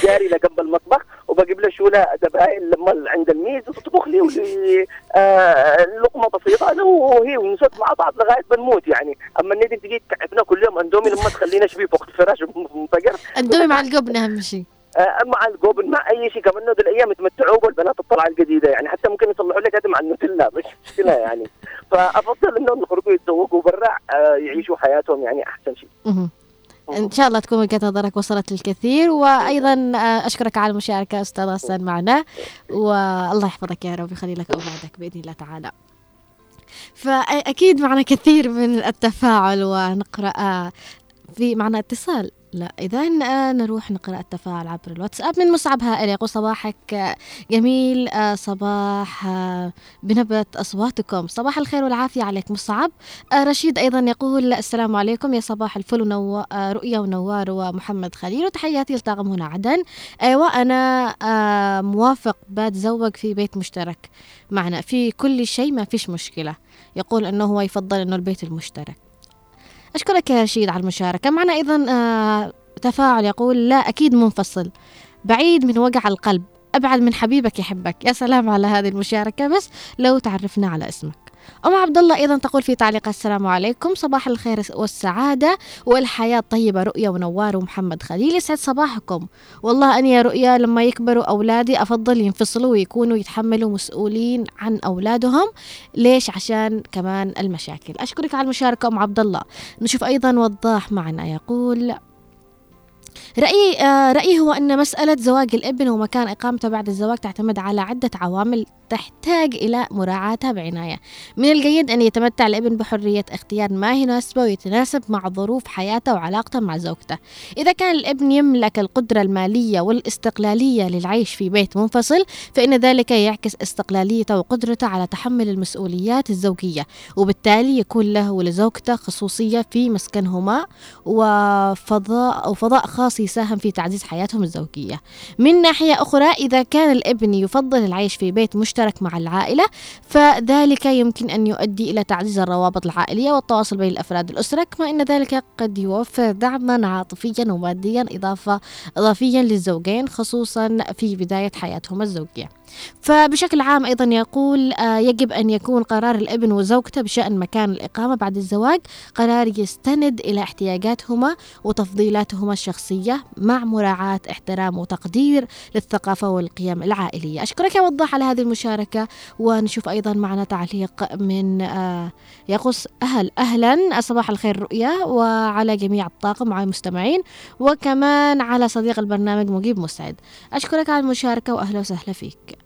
جاري جنب المطبخ. وبجيب لها شوله دبائل لما عند الميز وتطبخ لي ولي آه لقمة بسيطة أنا وهي ونسد مع بعض لغاية بنموت يعني. أما الندم تجي تكعبنا كل يوم اندومي لما تخلينا شبيه فوق الفراش منفجر اندومي مع الجبن أهم شيء. آه، مع الجوبن مع أي شيء. كمان ذي الأيام يتمتعوا بالبنات الطلعة الجديدة يعني. حتى ممكن يصلحوا لك هذا مع النوتيلا مش مشكلة يعني. فأفضل إنهم يخرجوا يتزوجوا برا آه، يعيشوا حياتهم يعني أحسن شيء. إن شاء الله تكون وجهة نظرك وصلت للكثير وأيضا آه، أشكرك على المشاركة أستاذ غسان معنا والله يحفظك يا رب ويخلي لك اولادك بإذن الله تعالى. فأكيد معنا كثير من التفاعل ونقرأ في معنا اتصال. لا إذا آه، نروح نقرأ التفاعل عبر الواتساب من مصعب هائل. يقول صباحك آه، جميل آه، صباح بنبرة أصواتكم. صباح الخير والعافية عليك مصعب. رشيد أيضا يقول السلام عليكم يا صباح الفل ونو... رؤيا ونوار ومحمد خليل وتحياتي لطاقم هنا عدن أيوة أنا موافق بتزوج في بيت مشترك معنا. في كل شيء ما فيش مشكلة. يقول أنه هو يفضل أنه البيت المشترك. أشكرك يا رشيد على المشاركة. معنا أيضا آه، تفاعل يقول لا أكيد منفصل. بعيد من وجع القلب. أبعد من حبيبك يحبك. يا سلام على هذه المشاركة بس لو تعرفنا على اسمك. أم عبد الله أيضا تقول في تعليق السلام عليكم صباح الخير والسعادة والحياة طيبة رؤيا ونوار ومحمد خليل يسعد صباحكم. والله أني يا رؤيا لما يكبروا أولادي أفضل ينفصلوا ويكونوا يتحملوا مسؤولين عن أولادهم. ليش؟ عشان كمان المشاكل. أشكرك على المشاركة أم عبد الله نشوف أيضا وضاح معنا. يقول رأيي آه رأيي هو أن مسألة زواج الإبن ومكان إقامته بعد الزواج تعتمد على عدة عوامل تحتاج إلى مراعاتها بعناية. من الجيد أن يتمتع الإبن بحرية اختيار ما يناسبه ويتناسب مع ظروف حياته وعلاقته مع زوجته. إذا كان الإبن يملك القدرة المالية والاستقلالية للعيش في بيت منفصل فإن ذلك يعكس استقلاليته وقدرته على تحمل المسؤوليات الزوجية وبالتالي يكون له ولزوجته خصوصية في مسكنهما وفضاء أو فضاء خاص يساهم في تعزيز حياتهم الزوجية. من ناحية أخرى إذا كان الابن يفضل العيش في بيت مشترك مع العائلة فذلك يمكن أن يؤدي إلى تعزيز الروابط العائلية والتواصل بين الأفراد الأسرة كما أن ذلك قد يوفر دعما عاطفيا وماديا إضافة إضافيا للزوجين خصوصا في بداية حياتهما الزوجية. فبشكل عام أيضا يقول آه، يجب أن يكون قرار الابن وزوجته بشأن مكان الإقامة بعد الزواج قرار يستند إلى احتياجاتهما وتفضيلاتهما الشخصية مع مراعاة احترام وتقدير للثقافة والقيم العائلية. أشكرك يا وضاح على هذه المشاركة ونشوف أيضا معنا تعليق من آه، يقص أهل أهلا. صباح الخير رؤيا وعلى جميع الطاقم وعلى المستمعين وكمان على صديق البرنامج مجيب مسعد. أشكرك على المشاركة وأهلا وسهلا فيك.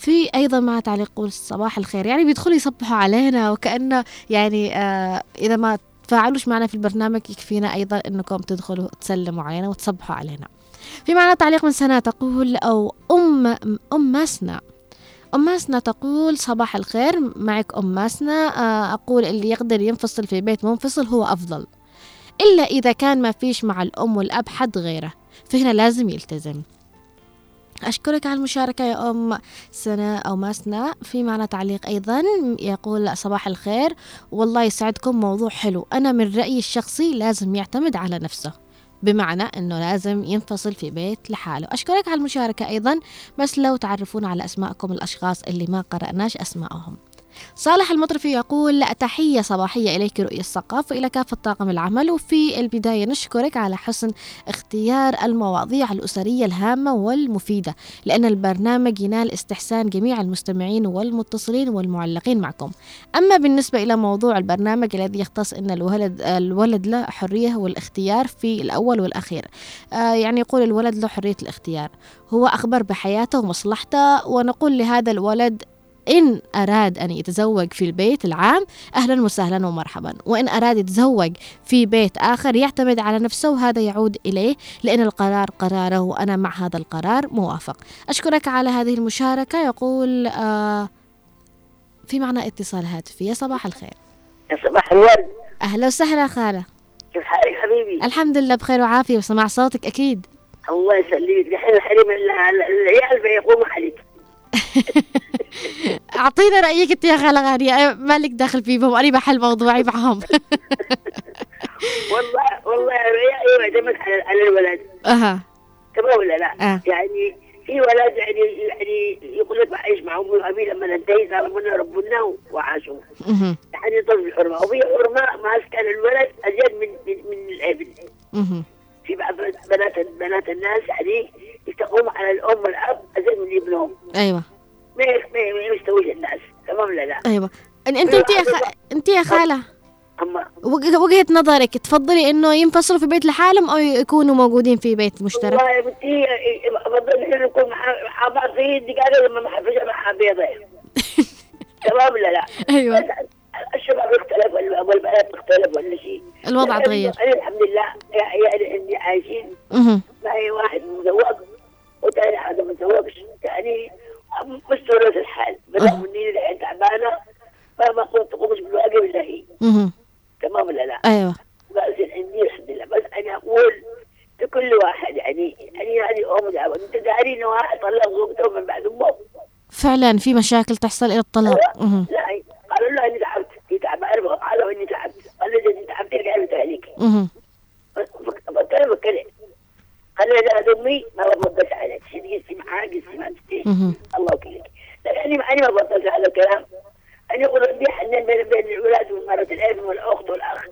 في أيضا مع تعليق يقول صباح الخير. يعني بيدخلوا يصبحوا علينا وكانه يعني آه إذا ما تفاعلوش معنا في البرنامج يكفينا أيضا إنكم تدخلوا تسلموا علينا وتصبحوا علينا. في معنا تعليق من سنة تقول أو أم أم ماسنا أم ماسنا تقول صباح الخير معك أم ماسنا آه، أقول اللي يقدر ينفصل في بيت منفصل هو أفضل. إلا إذا كان ما فيش مع الأم والأب حد غيره فهنا لازم يلتزم. أشكرك على المشاركة يا أم سنة أو ماسنا في معنا تعليق أيضا يقول صباح الخير. والله يسعدكم موضوع حلو. أنا من رأيي الشخصي لازم يعتمد على نفسه بمعنى أنه لازم ينفصل في بيت لحاله. أشكرك على المشاركة أيضا. بس لو تعرفون على أسماءكم الأشخاص اللي ما قرأناش أسمائهم صالح المطرفي يقول تحية صباحية إليك رؤية الثقافة وإلى كافة طاقم العمل. وفي البداية نشكرك على حسن اختيار المواضيع الأسرية الهامة والمفيدة لأن البرنامج ينال استحسان جميع المستمعين والمتصلين والمعلقين معكم. أما بالنسبة إلى موضوع البرنامج الذي يختص أن الولد الولد له حرية والاختيار في الأول والأخير. آه يعني يقول الولد له حرية الاختيار. هو أخبر بحياته ومصلحته ونقول لهذا الولد إن أراد أن يتزوج في البيت العام أهلا وسهلا ومرحبا. وإن أراد يتزوج في بيت آخر يعتمد على نفسه وهذا يعود إليه لأن القرار قراره وأنا مع هذا القرار موافق. أشكرك على هذه المشاركة. يقول آه في معنا اتصال هاتفي. يا صباح الخير. يا صباح الورد. أهلا وسهلا خالة. كيف حالك حبيبي؟ الحمد لله بخير وعافية وسمع صوتك أكيد. الله يسلمك. دحين الحريم ال- ال- العيال بيقوموا عليك. أعطينا رأيك أنت يا خالة غالية مالك داخل فيهم أنا بحل موضوعي معهم. والله والله العيال يعتمد على على الولد أها. تمام ولا لا؟ آه. يعني في ولد يعني يعني يقول لك بعيش مع امي وابي لما ننتهي صار منا ربنا وعاشوا. يعني يطلب الحرمة. وفي حرمة ماسكه للولد أزيد من من, من الابن. في بعض بنات بنات الناس يعني تقوم على الأم والأب أزيد من ابنهم. أيوة. ما ما يستويش الناس تمام لا؟ أيوة أن- أنت أنت يا خ... أنت يا وجه- وجهة نظرك تفضلي إنه ينفصلوا في بيت لحالهم أو يكونوا موجودين في بيت مشترك والله يا بنتي بفضل إحنا نكون مع بعض في الدقائق لما ما حفظها مع بيضة تمام ولا لا؟ بس الشباب اختلف والبنات اختلف ولا شيء الوضع لكن تغير. الحمد لله عيالي عندي عايشين. معي واحد مزوج وثاني حدا ما تزوجش مستورة الحال. بدأ مني الحين تعبانة فما قلت تقومش بالواجب إلا هي. تمام ولا لا؟ أيوه. بس عندي الحمد لله. بس أنا أقول لكل واحد يعني يعني هذه أم دعوة. أنت داري إنه واحد طلق زوجته من بعد أمه؟ فعلا في مشاكل تحصل إلى الطلاق. لا. قالوا له إني تعبت. تعب أربعة قالوا إني تعبت. قال له إذا تعبت. بتكلم بتكلم لا امي ما بفضلش عليك ما تستي مهم. الله وكيلك لكن أنا أنا ما بفضلش هذا الكلام. أنا أقول ربي حنان بين بين الولاد والمرة الابن والأخت والأخ.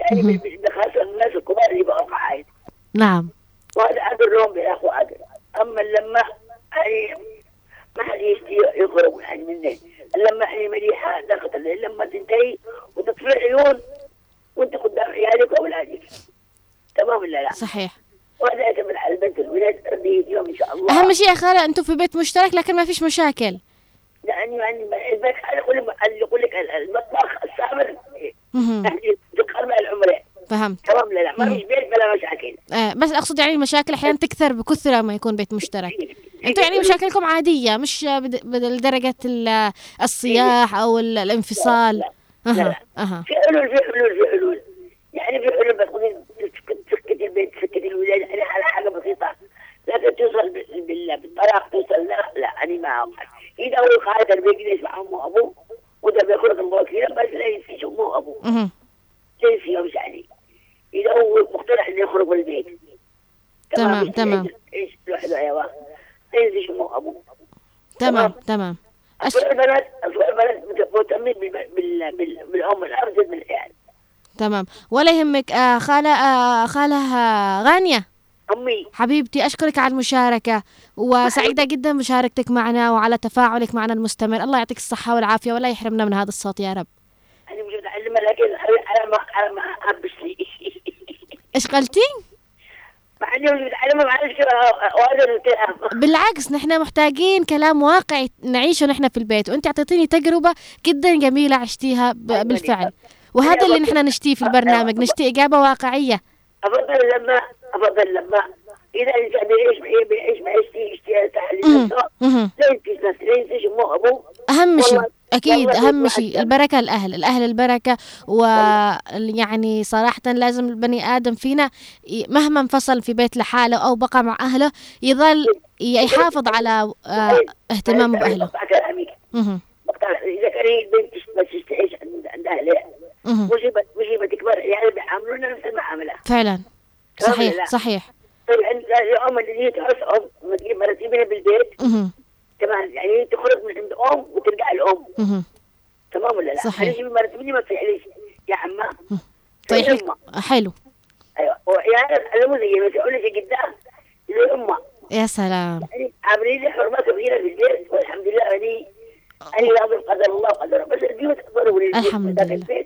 يعني بخاصة الناس الكبار اللي بقوا قاعد. نعم. وهذا اقرهم يا أخو اقر أما لما يعني ما حد يخرج يعني مني. لما يعني مليحة دخلت لما تنتهي وتطفي العيون وأنت قدام عيالك وأولادك. تمام ولا لا؟ صحيح. يعتمد على البنت والولاد ربي يهديهم إن شاء الله. أهم شيء يا خالة أنتم في بيت مشترك لكن ما فيش مشاكل. يعني يعني اللي يقول لك المطبخ السابر ذكر مع العمر. فهمت. تمام لا لا ما فيش بيت بلا مشاكل. آه بس أقصد يعني المشاكل أحيانا تكثر بكثرة ما يكون بيت مشترك. أنتوا يعني مشاكلكم عادية مش ال- الصياح أو ال- الانفصال. لا أها أها. في حلول في حلول في حلول. يعني في حلول بس البيت تسكت الولاد يعني على حاجة بسيطة. لكن توصل بال- بال- بالطلاق توصل لا لا أنا ما أوقع. اذا هو خالد بيجلس مع أمه وأبوه؟ وده بيخرج الله كثير بس لا ينسيش أمه وأبوه. لا ينسيهم يعني اذا هو مقتنع إنه يخرج من البيت. تمام، تمام. إيش؟ لوحده يا واخ لا ينسيش أمه وأبوه. تمام تمام. أش... البنات البنات مهتمين بال- بال- بال- بالأم زاد من العيال تمام. ولا يهمك آه خالة آه خالة آه غانية. أمي. حبيبتي أشكرك على المشاركة وسعيدة جدا بمشاركتك معنا وعلى تفاعلك معنا المستمر. الله يعطيك الصحة والعافية ولا يحرمنا من هذا الصوت يا رب. أنا مش متعلمه لكن على ما على ما أحبش لي. إيش قلتي؟ بالعكس نحن محتاجين كلام واقعي نعيشه نحن في البيت وأنت أعطيتيني تجربة جدا جميلة عشتيها بالفعل. وهذا اللي نحن نشتيه في البرنامج نشتي إجابة واقعية افضل لما افضل لما بيعيش معي بيعيش معيشتي يشتي تحليل مهم. نفسه مهم. لا ينسيش نفسه لا امه وابوه أهم شيء أهم واحد شيء البركة الأهل الأهل البركة ويعني صراحة لازم البني آدم فينا مهما انفصل في بيت لحاله أو بقى مع أهله يظل يحافظ على آه، اهتمامه. مقطع إذا كان البنت بس تعيش عند عند أهلها مصيبه مصيبه تكبر يعني بيعاملونا نفس المعاملة. فعلا. لا. صحيح صحيح. طيب عند الام اللي هي تجيب مرة تجيبها بالبيت. كمان يعني هي تخرج من عند أم وترجع الأم. مهم. تمام ولا لا؟ صحيح. أنا مرة تجيبني ما تصيحليش يا عمة. طيب حلو. أيوه. وعيال زي ما تقول لي قدام زي أمة. يا سلام. يعني عاملين لي حرمه كبيره في البيت والحمد لله اني اني راضي بقدر الله وقدره بس البيوت البيت الحمد لله.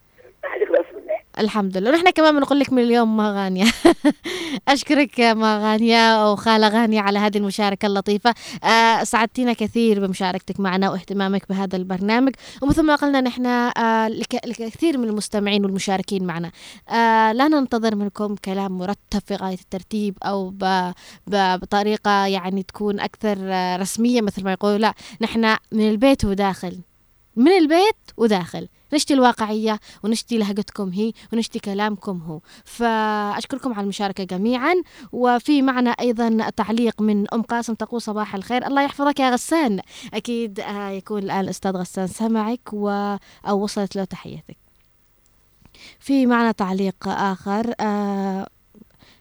الحمد لله. ونحن كمان بنقول لك من اليوم ما غانية. أشكرك ما غانية وخالة غانية على هذه المشاركة اللطيفة. آه سعدتينا كثير بمشاركتك معنا واهتمامك بهذا البرنامج. ومثل ما قلنا نحن آه لك- لكثير من المستمعين والمشاركين معنا. آه لا ننتظر منكم كلام مرتب في غاية الترتيب أو بطريقة يعني تكون أكثر آه، رسمية مثل ما يقولوا. لا نحن من البيت وداخل. من البيت وداخل. نشتي الواقعية ونشتي لهجتكم هي ونشتي كلامكم هو. فأشكركم على المشاركة جميعا. وفي معنا أيضا تعليق من أم قاسم تقول صباح الخير. الله يحفظك يا غسان. أكيد آه، يكون الآن الأستاذ غسان سمعك و أو وصلت له تحياتك. في معنا تعليق آخر آه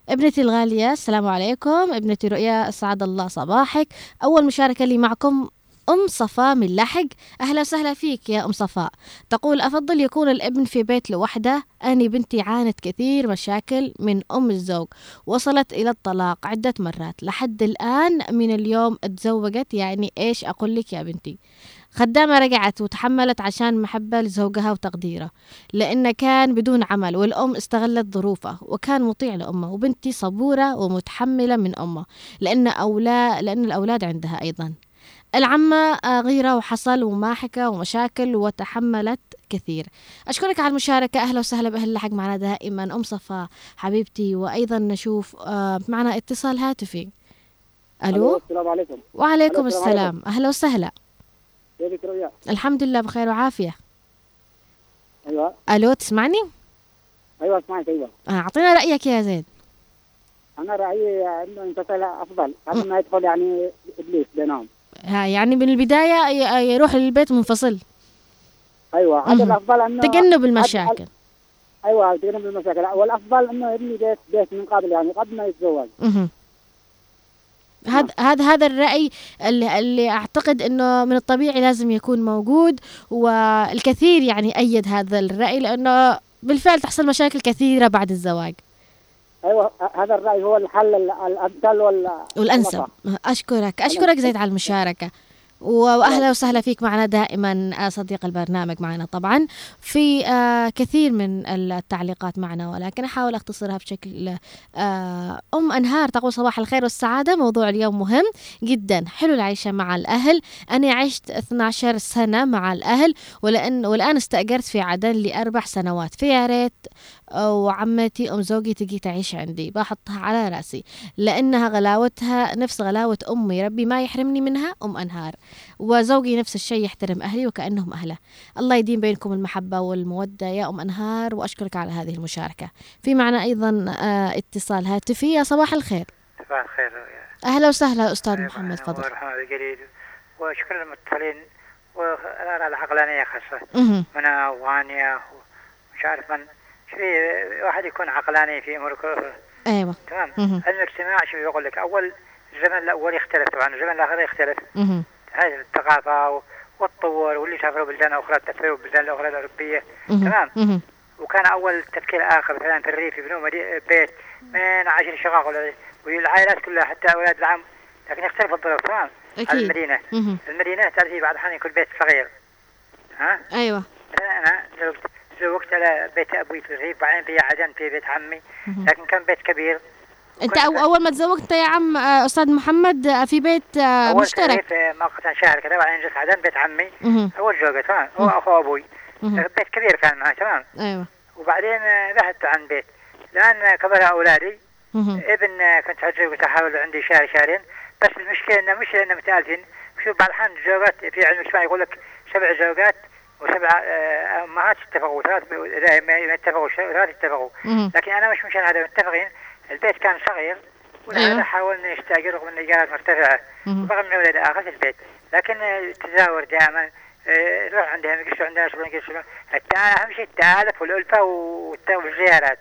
ابنتي الغالية. السلام عليكم. ابنتي رؤيا أسعد الله صباحك. أول مشاركة لي معكم أم صفاء من لحق أهلا وسهلا فيك يا أم صفاء تقول أفضل يكون الابن في بيت لوحده؟ أني بنتي عانت كثير مشاكل من أم الزوج. وصلت إلى الطلاق عدة مرات. لحد الآن من اليوم تزوجت يعني إيش أقول لك يا بنتي؟ خدامة رجعت وتحملت عشان محبة لزوجها وتقديره. لأنه كان بدون عمل والأم استغلت ظروفه وكان مطيع لأمه. وبنتي صبورة ومتحملة من أمه. لأن أولاد لأن الأولاد عندها أيضا. العمة آه، غيرة وحصل وماحكة ومشاكل وتحملت كثير. أشكرك على المشاركة. أهلا وسهلا بأهل الحق معنا دائما. أم صفا حبيبتي وأيضا نشوف آه، معنا اتصال هاتفي. ألو؟ السلام عليكم. وعليكم السلام. أهلا وسهلا. كيفك رؤيا؟ الحمد لله بخير وعافية. أيوه. ألو تسمعني؟ أيوه أسمعك أيوه. آه، أعطينا رأيك يا زيد. أنا رأيي أنه ينفصل أفضل. قبل ما يدخل يعني إبليس بينهم يعني من البداية يروح للبيت منفصل. أيوه هذا مهم. الأفضل إنه تجنب المشاكل. أيوه تجنب المشاكل. والأفضل إنه يبني بيت بيت من قبل يعني قبل ما يتزوج. مهم. هذا هذا هذا الرأي اللي, اللي أعتقد أنه من الطبيعي لازم يكون موجود والكثير يعني أيد هذا الرأي لأنه بالفعل تحصل مشاكل كثيرة بعد الزواج. أيوه هذا الرأي هو الحل ال- الأمثل وال والأنسب. أشكرك. أشكرك زيد على المشاركة. وأهلا وسهلا فيك معنا دائما آه، صديق البرنامج معنا طبعا. في آه، كثير من التعليقات معنا ولكن أحاول أختصرها بشكل آه، أم أنهار تقول صباح الخير والسعادة موضوع اليوم مهم جدا. حلو العيشة مع الأهل. أنا عشت 12 سنة مع الأهل ولأن والان استأجرت في عدن لأربع سنوات. فيا ريت وعمتي أم زوجي تجي تعيش عندي. بحطها على رأسي. لأنها غلاوتها نفس غلاوة أمي. ربي ما يحرمني منها أم أنهار. وزوجي نفس الشيء يحترم أهلي وكأنهم أهله. الله يديم بينكم المحبة والمودة يا أم أنهار وأشكرك على هذه المشاركة. في معنا أيضا آه، اتصال هاتفي. يا صباح الخير. صباح الخير. أهلا وسهلا أستاذ محمد تفضل. ورحمة الجليل وشكرا للمتصلين والآراء العقلانية خاصة. من أوغانيا ومش عارف من شوي واحد يكون عقلاني في كلها. أيوه. تمام. علم الاجتماع شو يقول لك؟ أول الزمن الأول يختلف طبعا الزمن الآخر يختلف. هذه الثقافة و- والتطور واللي سافروا بلدان أخرى تأثروا بلدان الأخرى الأوروبية. مهم. تمام. وكان أول تفكير آخر مثلا في الريف يبنوا بيت من عشر شقق ولا والعائلات كلها حتى أولاد العم. لكن يختلف الظروف تمام. عن أكيد. المدينة. مهم. المدينة تعرفي بعض الاحيان يكون بيت صغير. ها؟ أيوه. مثلا أنا زوجت زوجت على بيت أبوي في الريف بعدين في عدن في بيت عمي. لكن كان بيت كبير. أنت أو أول ما تزوجت يا عم آه، أستاذ محمد آه، في بيت آه، في مشترك. آه، مؤقتا شهر كذا بعدين جلست عدن بيت عمي. مهم. أول زوجة تمام. هو. أخو أبوي. بيت كبير كان معي تمام. أيوه. وبعدين بحثت عن بيت. لأن كبر أولادي. ابن كنت اتزوج أحاول عندي شهر شهرين بس المشكلة إنه مش إنه متالفين شوف بعض الاحيان الزوجات في علم الاجتماع يقول لك سبع زوجات. وسبع آه، امهات اتفقوا ثلاث لا، ما اتفقوا ثلاث اتفقوا. لكن أنا مش مشان هذا متفقين البيت كان صغير ولهذا أيوة. حاولنا نستاجر رغم ان الايجارات مرتفعه من ولد آخر في البيت. لكن آه، تزاور دائما آه، نروح عندهم يقصوا عندنا شغل يقصوا التا- أهم شيء التآلف والالفه والزيارات.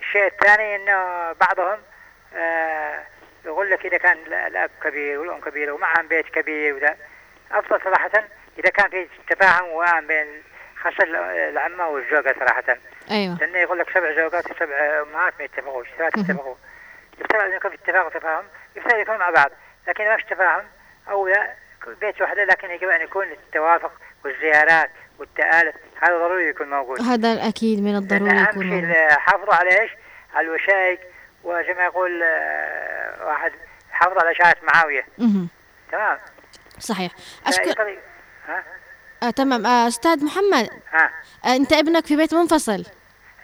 الشيء الثاني إنه بعضهم آه يقول لك إذا كان ال- الأب كبير والأم كبيرة ومعهم بيت كبير وذا. أفضل صراحة إذا كان في تفاهم ووئام بين خاصة ال- العمه والزوجه صراحة. أيوه. لأنه يقول لك سبع زوجات وسبع أمهات ما يتفقوش ثلاث يتفقوا. يفترض أن يكون في اتفاق وتفاهم يفترض يكونوا مع بعض لكن ما في تفاهم أو لا بيت وحده لكن يجب أن يكون التوافق والزيارات والتآلف هذا ضروري يكون موجود. هذا أكيد من الضروري يكون أهم شيء. حافظوا على إيش؟ على الوشائج وزي ما يقول آه، واحد حافظوا على إشاعة معاوية. تمام؟ صحيح. اشكر فيقضي- ها آه تمام. آه أستاذ محمد. ها. آه أنت ابنك في بيت منفصل.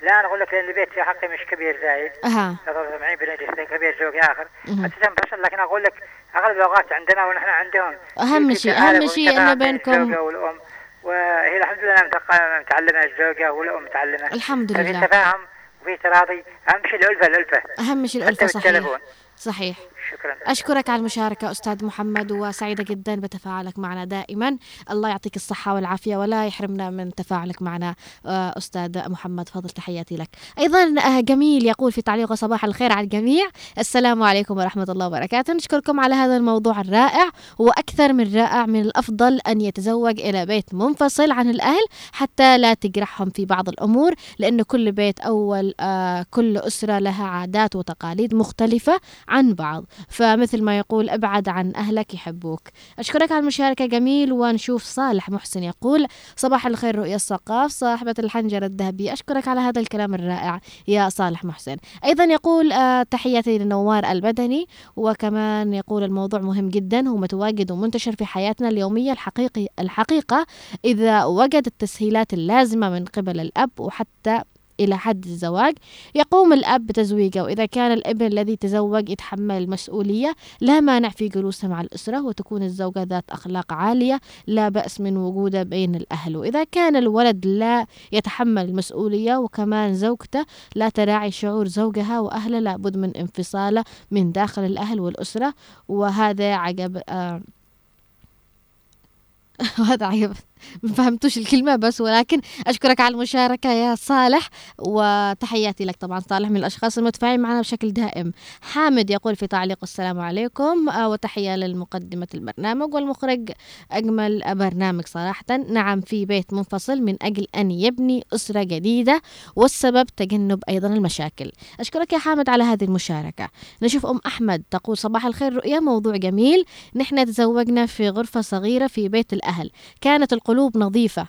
لا أنا أقول لك لأن البيت في حقي مش كبير زايد. أها. 73 بنجي كبير زوجي آخر. أساسا منفصل لكن أقول لك أغلب الأوقات عندنا ونحن عندهم أهم في شيء- أهم شيء بين بينكم- الزوجة والأم. وهي الحمد لله متعلمة الزوجة والأم متعلمة الحمد لله. تفاهم وفي تراضي أهم شيء الألفة الألفة. أهم شيء الألفة صحيح. بالتلفون صحيح. شكرا. أشكرك على المشاركة أستاذ محمد وسعيدة جدا بتفاعلك معنا دائما. الله يعطيك الصحة والعافية ولا يحرمنا من تفاعلك معنا آه، أستاذ محمد. فضل تحياتي لك. أيضا آه، جميل يقول في تعليقه صباح الخير على الجميع. السلام عليكم ورحمة الله وبركاته. نشكركم على هذا الموضوع الرائع وأكثر من رائع من الأفضل أن يتزوج إلى بيت منفصل عن الأهل حتى لا تجرحهم في بعض الأمور لأن كل بيت أول آه، كل أسرة لها عادات وتقاليد مختلفة عن بعض. فمثل ما يقول أبعد عن أهلك يحبوك. أشكرك على المشاركة جميل ونشوف صالح محسن يقول صباح الخير رؤيا الثقاف صاحبة الحنجرة الذهبية. أشكرك على هذا الكلام الرائع يا صالح محسن. أيضا يقول آه، تحياتي لنوار المدني وكمان يقول الموضوع مهم جدا هو متواجد ومنتشر في حياتنا اليومية الحقيقي الحقيقة إذا وجد التسهيلات اللازمة من قبل الأب وحتى إلى حد الزواج يقوم الأب بتزويجه وإذا كان الابن الذي تزوج يتحمل المسؤولية لا مانع في جلوسه مع الأسرة وتكون الزوجة ذات أخلاق عالية لا بأس من وجوده بين الأهل. وإذا كان الولد لا يتحمل المسؤولية وكمان زوجته لا تراعي شعور زوجها وأهله لابد من انفصاله من داخل الأهل والأسرة. وهذا عقب آه وهذا عقب ما فهمتوش الكلمة بس ولكن أشكرك على المشاركة يا صالح وتحياتي لك طبعا صالح من الأشخاص المتفاعلين معنا بشكل دائم. حامد يقول في تعليق السلام عليكم آه، وتحية للمقدمة البرنامج والمخرج أجمل برنامج صراحة. نعم في بيت منفصل من أجل أن يبني أسرة جديدة والسبب تجنب أيضا المشاكل. أشكرك يا حامد على هذه المشاركة. نشوف أم أحمد تقول صباح الخير رؤيا موضوع جميل. نحن تزوجنا في غرفة صغيرة في بيت الأهل. كانت القلوب نظيفة.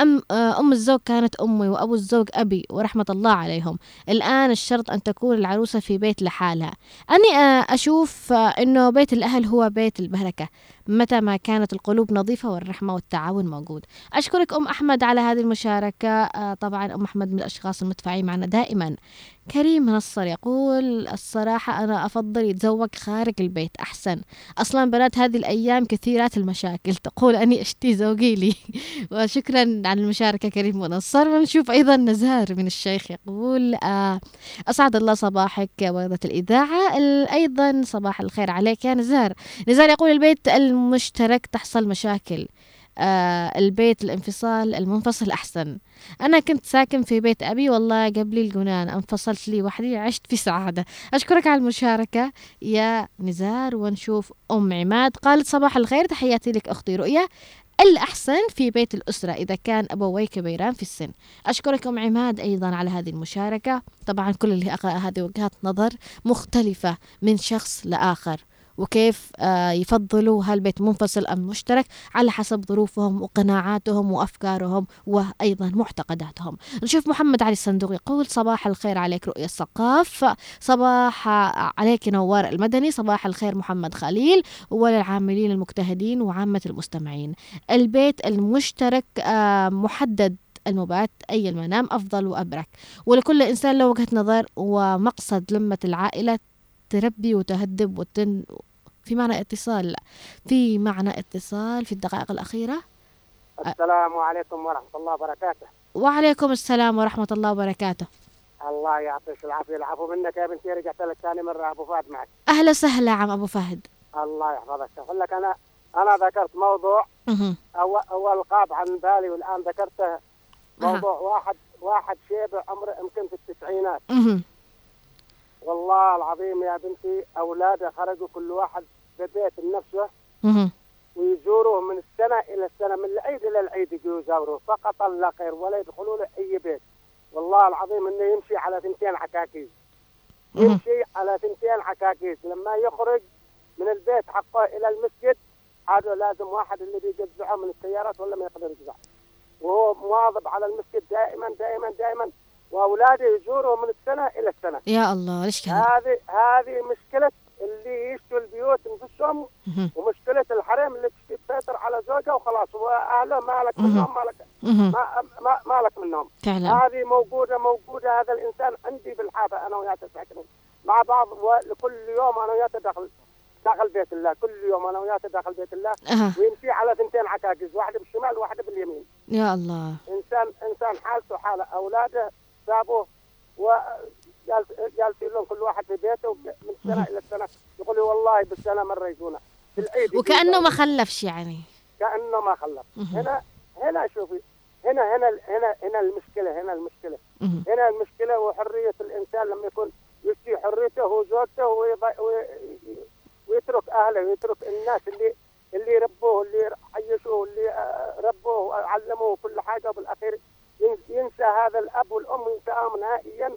أم آه، أم الزوج كانت أمي وأبو الزوج أبي ورحمة الله عليهم. الآن الشرط أن تكون العروسة في بيت لحالها. أني آه، أشوف آه، أنه بيت الأهل هو بيت البركة متى ما كانت القلوب نظيفة والرحمة والتعاون موجود. أشكرك أم أحمد على هذه المشاركة. طبعا أم أحمد من الأشخاص المتفاعلين معنا دائما. كريم نصر يقول الصراحة أنا أفضل يتزوج خارج البيت أحسن. أصلا بنات هذه الأيام كثيرات المشاكل تقول أني أشتي زوجي لي. وشكرا على المشاركة كريم ونصر ونشوف أيضا نزار من الشيخ يقول آه أسعد الله صباحك وردة الإذاعة. ال- أيضا صباح الخير عليك يا نزار. نزار يقول البيت المشترك تحصل مشاكل. البيت الانفصال المنفصل أحسن. أنا كنت ساكن في بيت أبي والله قبل الجنان انفصلت لي وحدي عشت في سعادة. أشكرك على المشاركة يا نزار ونشوف أم عماد. قالت صباح الخير تحياتي لك أختي رؤيا الأحسن في بيت الأسرة إذا كان أبوي كبيران في السن. أشكرك أم عماد أيضا على هذه المشاركة. طبعا كل اللي هذه وجهات نظر مختلفة من شخص لآخر. وكيف آه، يفضلوا هل بيت منفصل أم مشترك على حسب ظروفهم وقناعاتهم وأفكارهم وأيضا معتقداتهم. نشوف محمد علي الصندوق يقول صباح الخير عليك رؤية الثقاف. صباح عليك نوار المدني. صباح الخير محمد خليل وللعاملين المجتهدين وعامة المستمعين. البيت المشترك آه، محدد المبات أي المنام أفضل وأبرك. ولكل إنسان له وجهة نظر ومقصد لمة العائلة تربي وتهذب وتن في معنى اتصال في معنى اتصال في الدقائق الأخيرة. السلام عليكم ورحمة الله وبركاته. وعليكم السلام ورحمة الله وبركاته. الله يعطيك العافية. العفو منك يا بنتي رجعت لك ثاني مرة. أبو فهد معك. أهلا وسهلا عم أبو فهد. الله يحفظك. أقول لك أنا أنا ذكرت موضوع. أول, أول غاب عن بالي والآن ذكرته. موضوع واحد واحد شيب عمره يمكن في التسعينات. والله العظيم يا بنتي أولاده خرجوا كل واحد ببيت لنفسه. ويزوروه من السنة إلى السنة من العيد إلى العيد يجوا يزوروه فقط لا خير ولا يدخلوا له أي بيت. والله العظيم إنه يمشي على ثنتين عكاكيز. يمشي على ثنتين عكاكيز. لما يخرج من البيت حقه إلى المسجد هذا لازم واحد اللي بيجزعه من السيارات ولا ما يقدر يجزع وهو مواظب على المسجد دائما دائما دائما. وأولاده يزوروه من السنة إلى السنة. يا الله ليش كذا؟ هذه هذه مشكلة اللي يشتوا البيوت انفسهم مهم. ومشكلة الحريم اللي تسيطر على زوجها وخلاص وأهله مالك مهم. منهم مالك مهم. ما ما مالك منهم. فعلا. هذه موجودة موجودة. هذا الإنسان عندي بالحافة أنا وياه ساكنين مع بعض ولكل يوم أنا وياه داخل داخل بيت الله. كل يوم أنا وياه داخل بيت الله. أها. ويمشي على ثنتين عكاكيز واحدة بالشمال وواحدة باليمين. يا الله. إنسان إنسان حالته حالة. أولاده سابوه وجالسين لهم كل واحد في بيته من سنة إلى السنة يقول والله بالسنة مرة يجونا. في العيد يجونا. ما خلفش يعني. كأنه ما خلف. هنا هنا شوفي. هنا هنا هنا هنا المشكلة هنا المشكلة. مهم. هنا المشكلة وحرية الإنسان لما يكون يشتي حريته وزوجته ويترك أهله ويترك الناس اللي اللي ربوه اللي عيشوه واللي آه، ربوه وعلموه كل حاجة وبالأخير ين- ينسى هذا الأب والأم ينساهم نهائيا.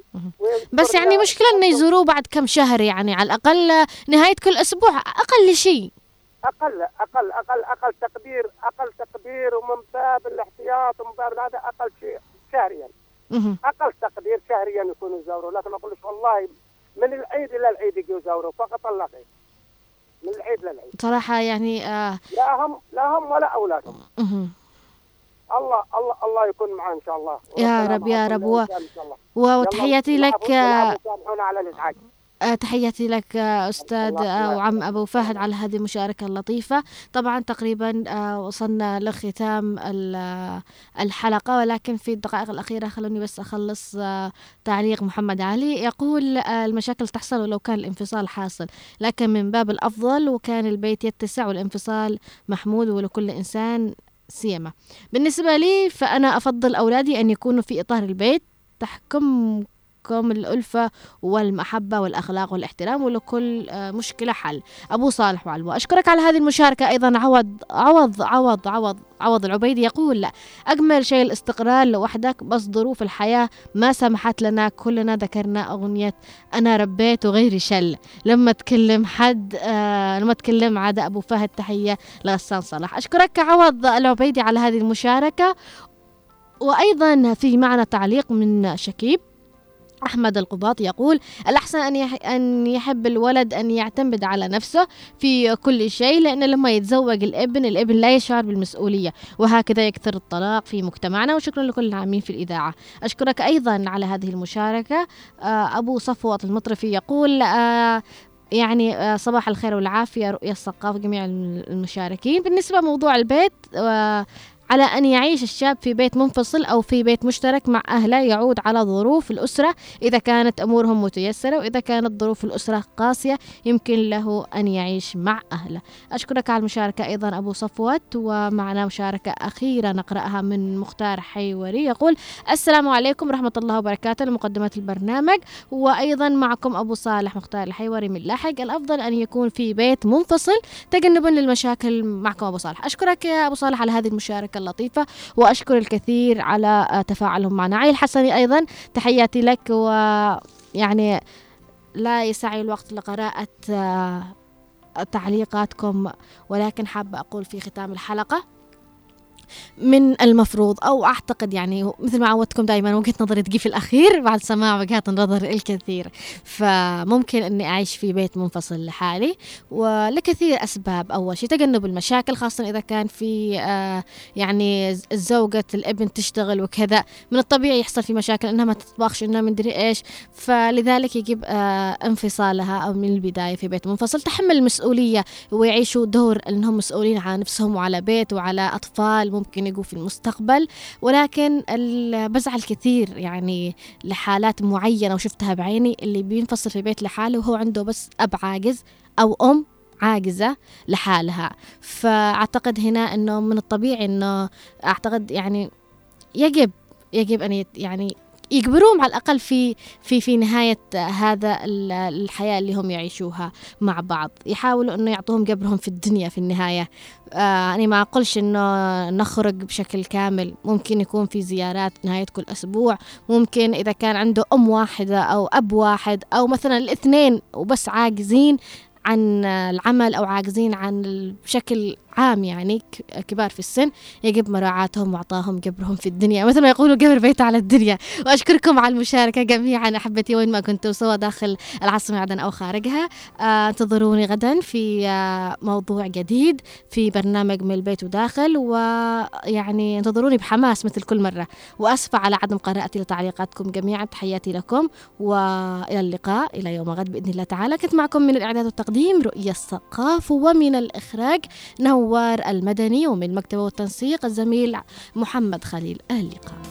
بس يعني مشكلة إنه يزوروه بعد كم شهر يعني على الأقل نهاية كل أسبوع أقل شيء. أقل أقل أقل أقل تقدير أقل تقدير ومن باب الاحتياط ومن باب هذا أقل شيء شهريا. أقل تقدير شهريا يكونوا يزوروا. لكن ما اقولش والله من العيد إلى العيد يجوا يزوروا. فقط الله خير. من العيد للعيد صراحة يعني آه. لا هم لا هم ولا أولادهم. الله الله الله يكون معاه إن شاء الله. يا رب يا رب. و-. وتحياتي لك آه على الإزعاج. تحياتي لك آه، أستاذ آه،. وعم أبو فهد على هذه المشاركة اللطيفة. طبعا تقريبا وصلنا لختام ال- الحلقة ولكن في الدقائق الأخيرة خلوني بس أخلص تعليق محمد علي. يقول المشاكل تحصل ولو كان الانفصال حاصل لكن من باب الأفضل وكان البيت يتسع والانفصال محمود ولكل إنسان. سيما. بالنسبة لي فأنا أفضل أولادي أن يكونوا في إطار البيت تحكم كم الألفة والمحبة والأخلاق والاحترام ولكل آه، مشكلة حل. أبو صالح وعلوة أشكرك على هذه المشاركة. أيضا عوض عوض عوض عوض عوض العبيدي يقول لا. أجمل شيء الاستقرار لوحدك بس ظروف الحياة ما سمحت لنا. كلنا ذكرنا أغنية أنا ربيت وغيري شل. لما تكلم حد آه لما تكلم عاد أبو فهد تحية لغسان صلاح. أشكرك عوض العبيدي على هذه المشاركة. وأيضا في معنا تعليق من شكيب. أحمد القباط يقول الأحسن أن أن يحب الولد أن يعتمد على نفسه في كل شيء لأن لما يتزوج الابن الابن لا يشعر بالمسؤولية وهكذا يكثر الطلاق في مجتمعنا. وشكرا لكل العاملين في الإذاعة. أشكرك أيضا على هذه المشاركة. آه، أبو صفوة المطرفي يقول آه، يعني آه، صباح الخير والعافية رؤية الثقافة جميع الم- المشاركين. بالنسبة لموضوع البيت على أن يعيش الشاب في بيت منفصل أو في بيت مشترك مع أهله يعود على ظروف الأسرة. إذا كانت أمورهم متيسرة وإذا كانت ظروف الأسرة قاسية يمكن له أن يعيش مع أهله. أشكرك على المشاركة أيضا أبو صفوت. ومعنا مشاركة أخيرة نقرأها من مختار حيوري يقول السلام عليكم ورحمة الله وبركاته لمقدمة البرنامج. وأيضا معكم أبو صالح مختار الحيوري من لاحق. الأفضل أن يكون في بيت منفصل. تجنبا للمشاكل معكم أبو صالح. أشكرك يا أبو صالح على هذه المشاركة اللطيفة وأشكر الكثير على تفاعلهم معنا. علي الحسني أيضا تحياتي لك ويعني لا يسعي الوقت لقراءة آه، تعليقاتكم ولكن حابة أقول في ختام الحلقة من المفروض أو أعتقد يعني مثل ما عودتكم دائما وجهة نظري تجي في الأخير بعد سماع وجهات النظر الكثير. فممكن إني أعيش في بيت منفصل لحالي ولكثير أسباب. أول شيء تجنب المشاكل خاصة إذا كان في آه يعني زوجة الابن تشتغل وكذا. من الطبيعي يحصل في مشاكل إنها ما تطبخش إنها مدري إيش. فلذلك يجب آه انفصالها أو من البداية في بيت منفصل. تحمل المسؤولية ويعيشوا دور إنهم مسؤولين على نفسهم وعلى بيت وعلى أطفال. ممكن يجوا في المستقبل ولكن بزعل كثير يعني لحالات معينة وشفتها بعيني اللي بينفصل في بيت لحاله وهو عنده بس أب عاجز أو أم عاجزة لحالها. فأعتقد هنا أنه من الطبيعي أنه أعتقد يعني يجب يجب أن يعني يجبروهم على الأقل في في في نهاية هذا ال- الحياة اللي هم يعيشوها مع بعض. يحاولوا أنه يعطوهم قبرهم في الدنيا في النهاية. آه أنا ما أقولش أنه نخرج بشكل كامل. ممكن يكون في زيارات نهاية كل أسبوع. ممكن إذا كان عنده أم واحدة أو أب واحد أو مثلا الاثنين وبس عاجزين عن العمل أو عاجزين عن بشكل عام يعني كبار في السن يجب مراعاتهم وإعطاهم قبرهم في الدنيا مثل ما يقولوا قبر بيت على الدنيا. وأشكركم على المشاركة جميعا أحبتي وين ما كنتوا سواء داخل العاصمة عدن أو خارجها. آه، انتظروني غدا في آه، موضوع جديد في برنامج من البيت وداخل ويعني انتظروني بحماس مثل كل مرة. وأسفة على عدم قراءتي لتعليقاتكم جميعا تحياتي لكم وإلى اللقاء إلى يوم غد بإذن الله تعالى. كنت معكم من الإعداد والتقديم رؤية الثقاف ومن الإخراج نوار المدني ومن مكتب والتنسيق الزميل محمد خليل. اللقاء.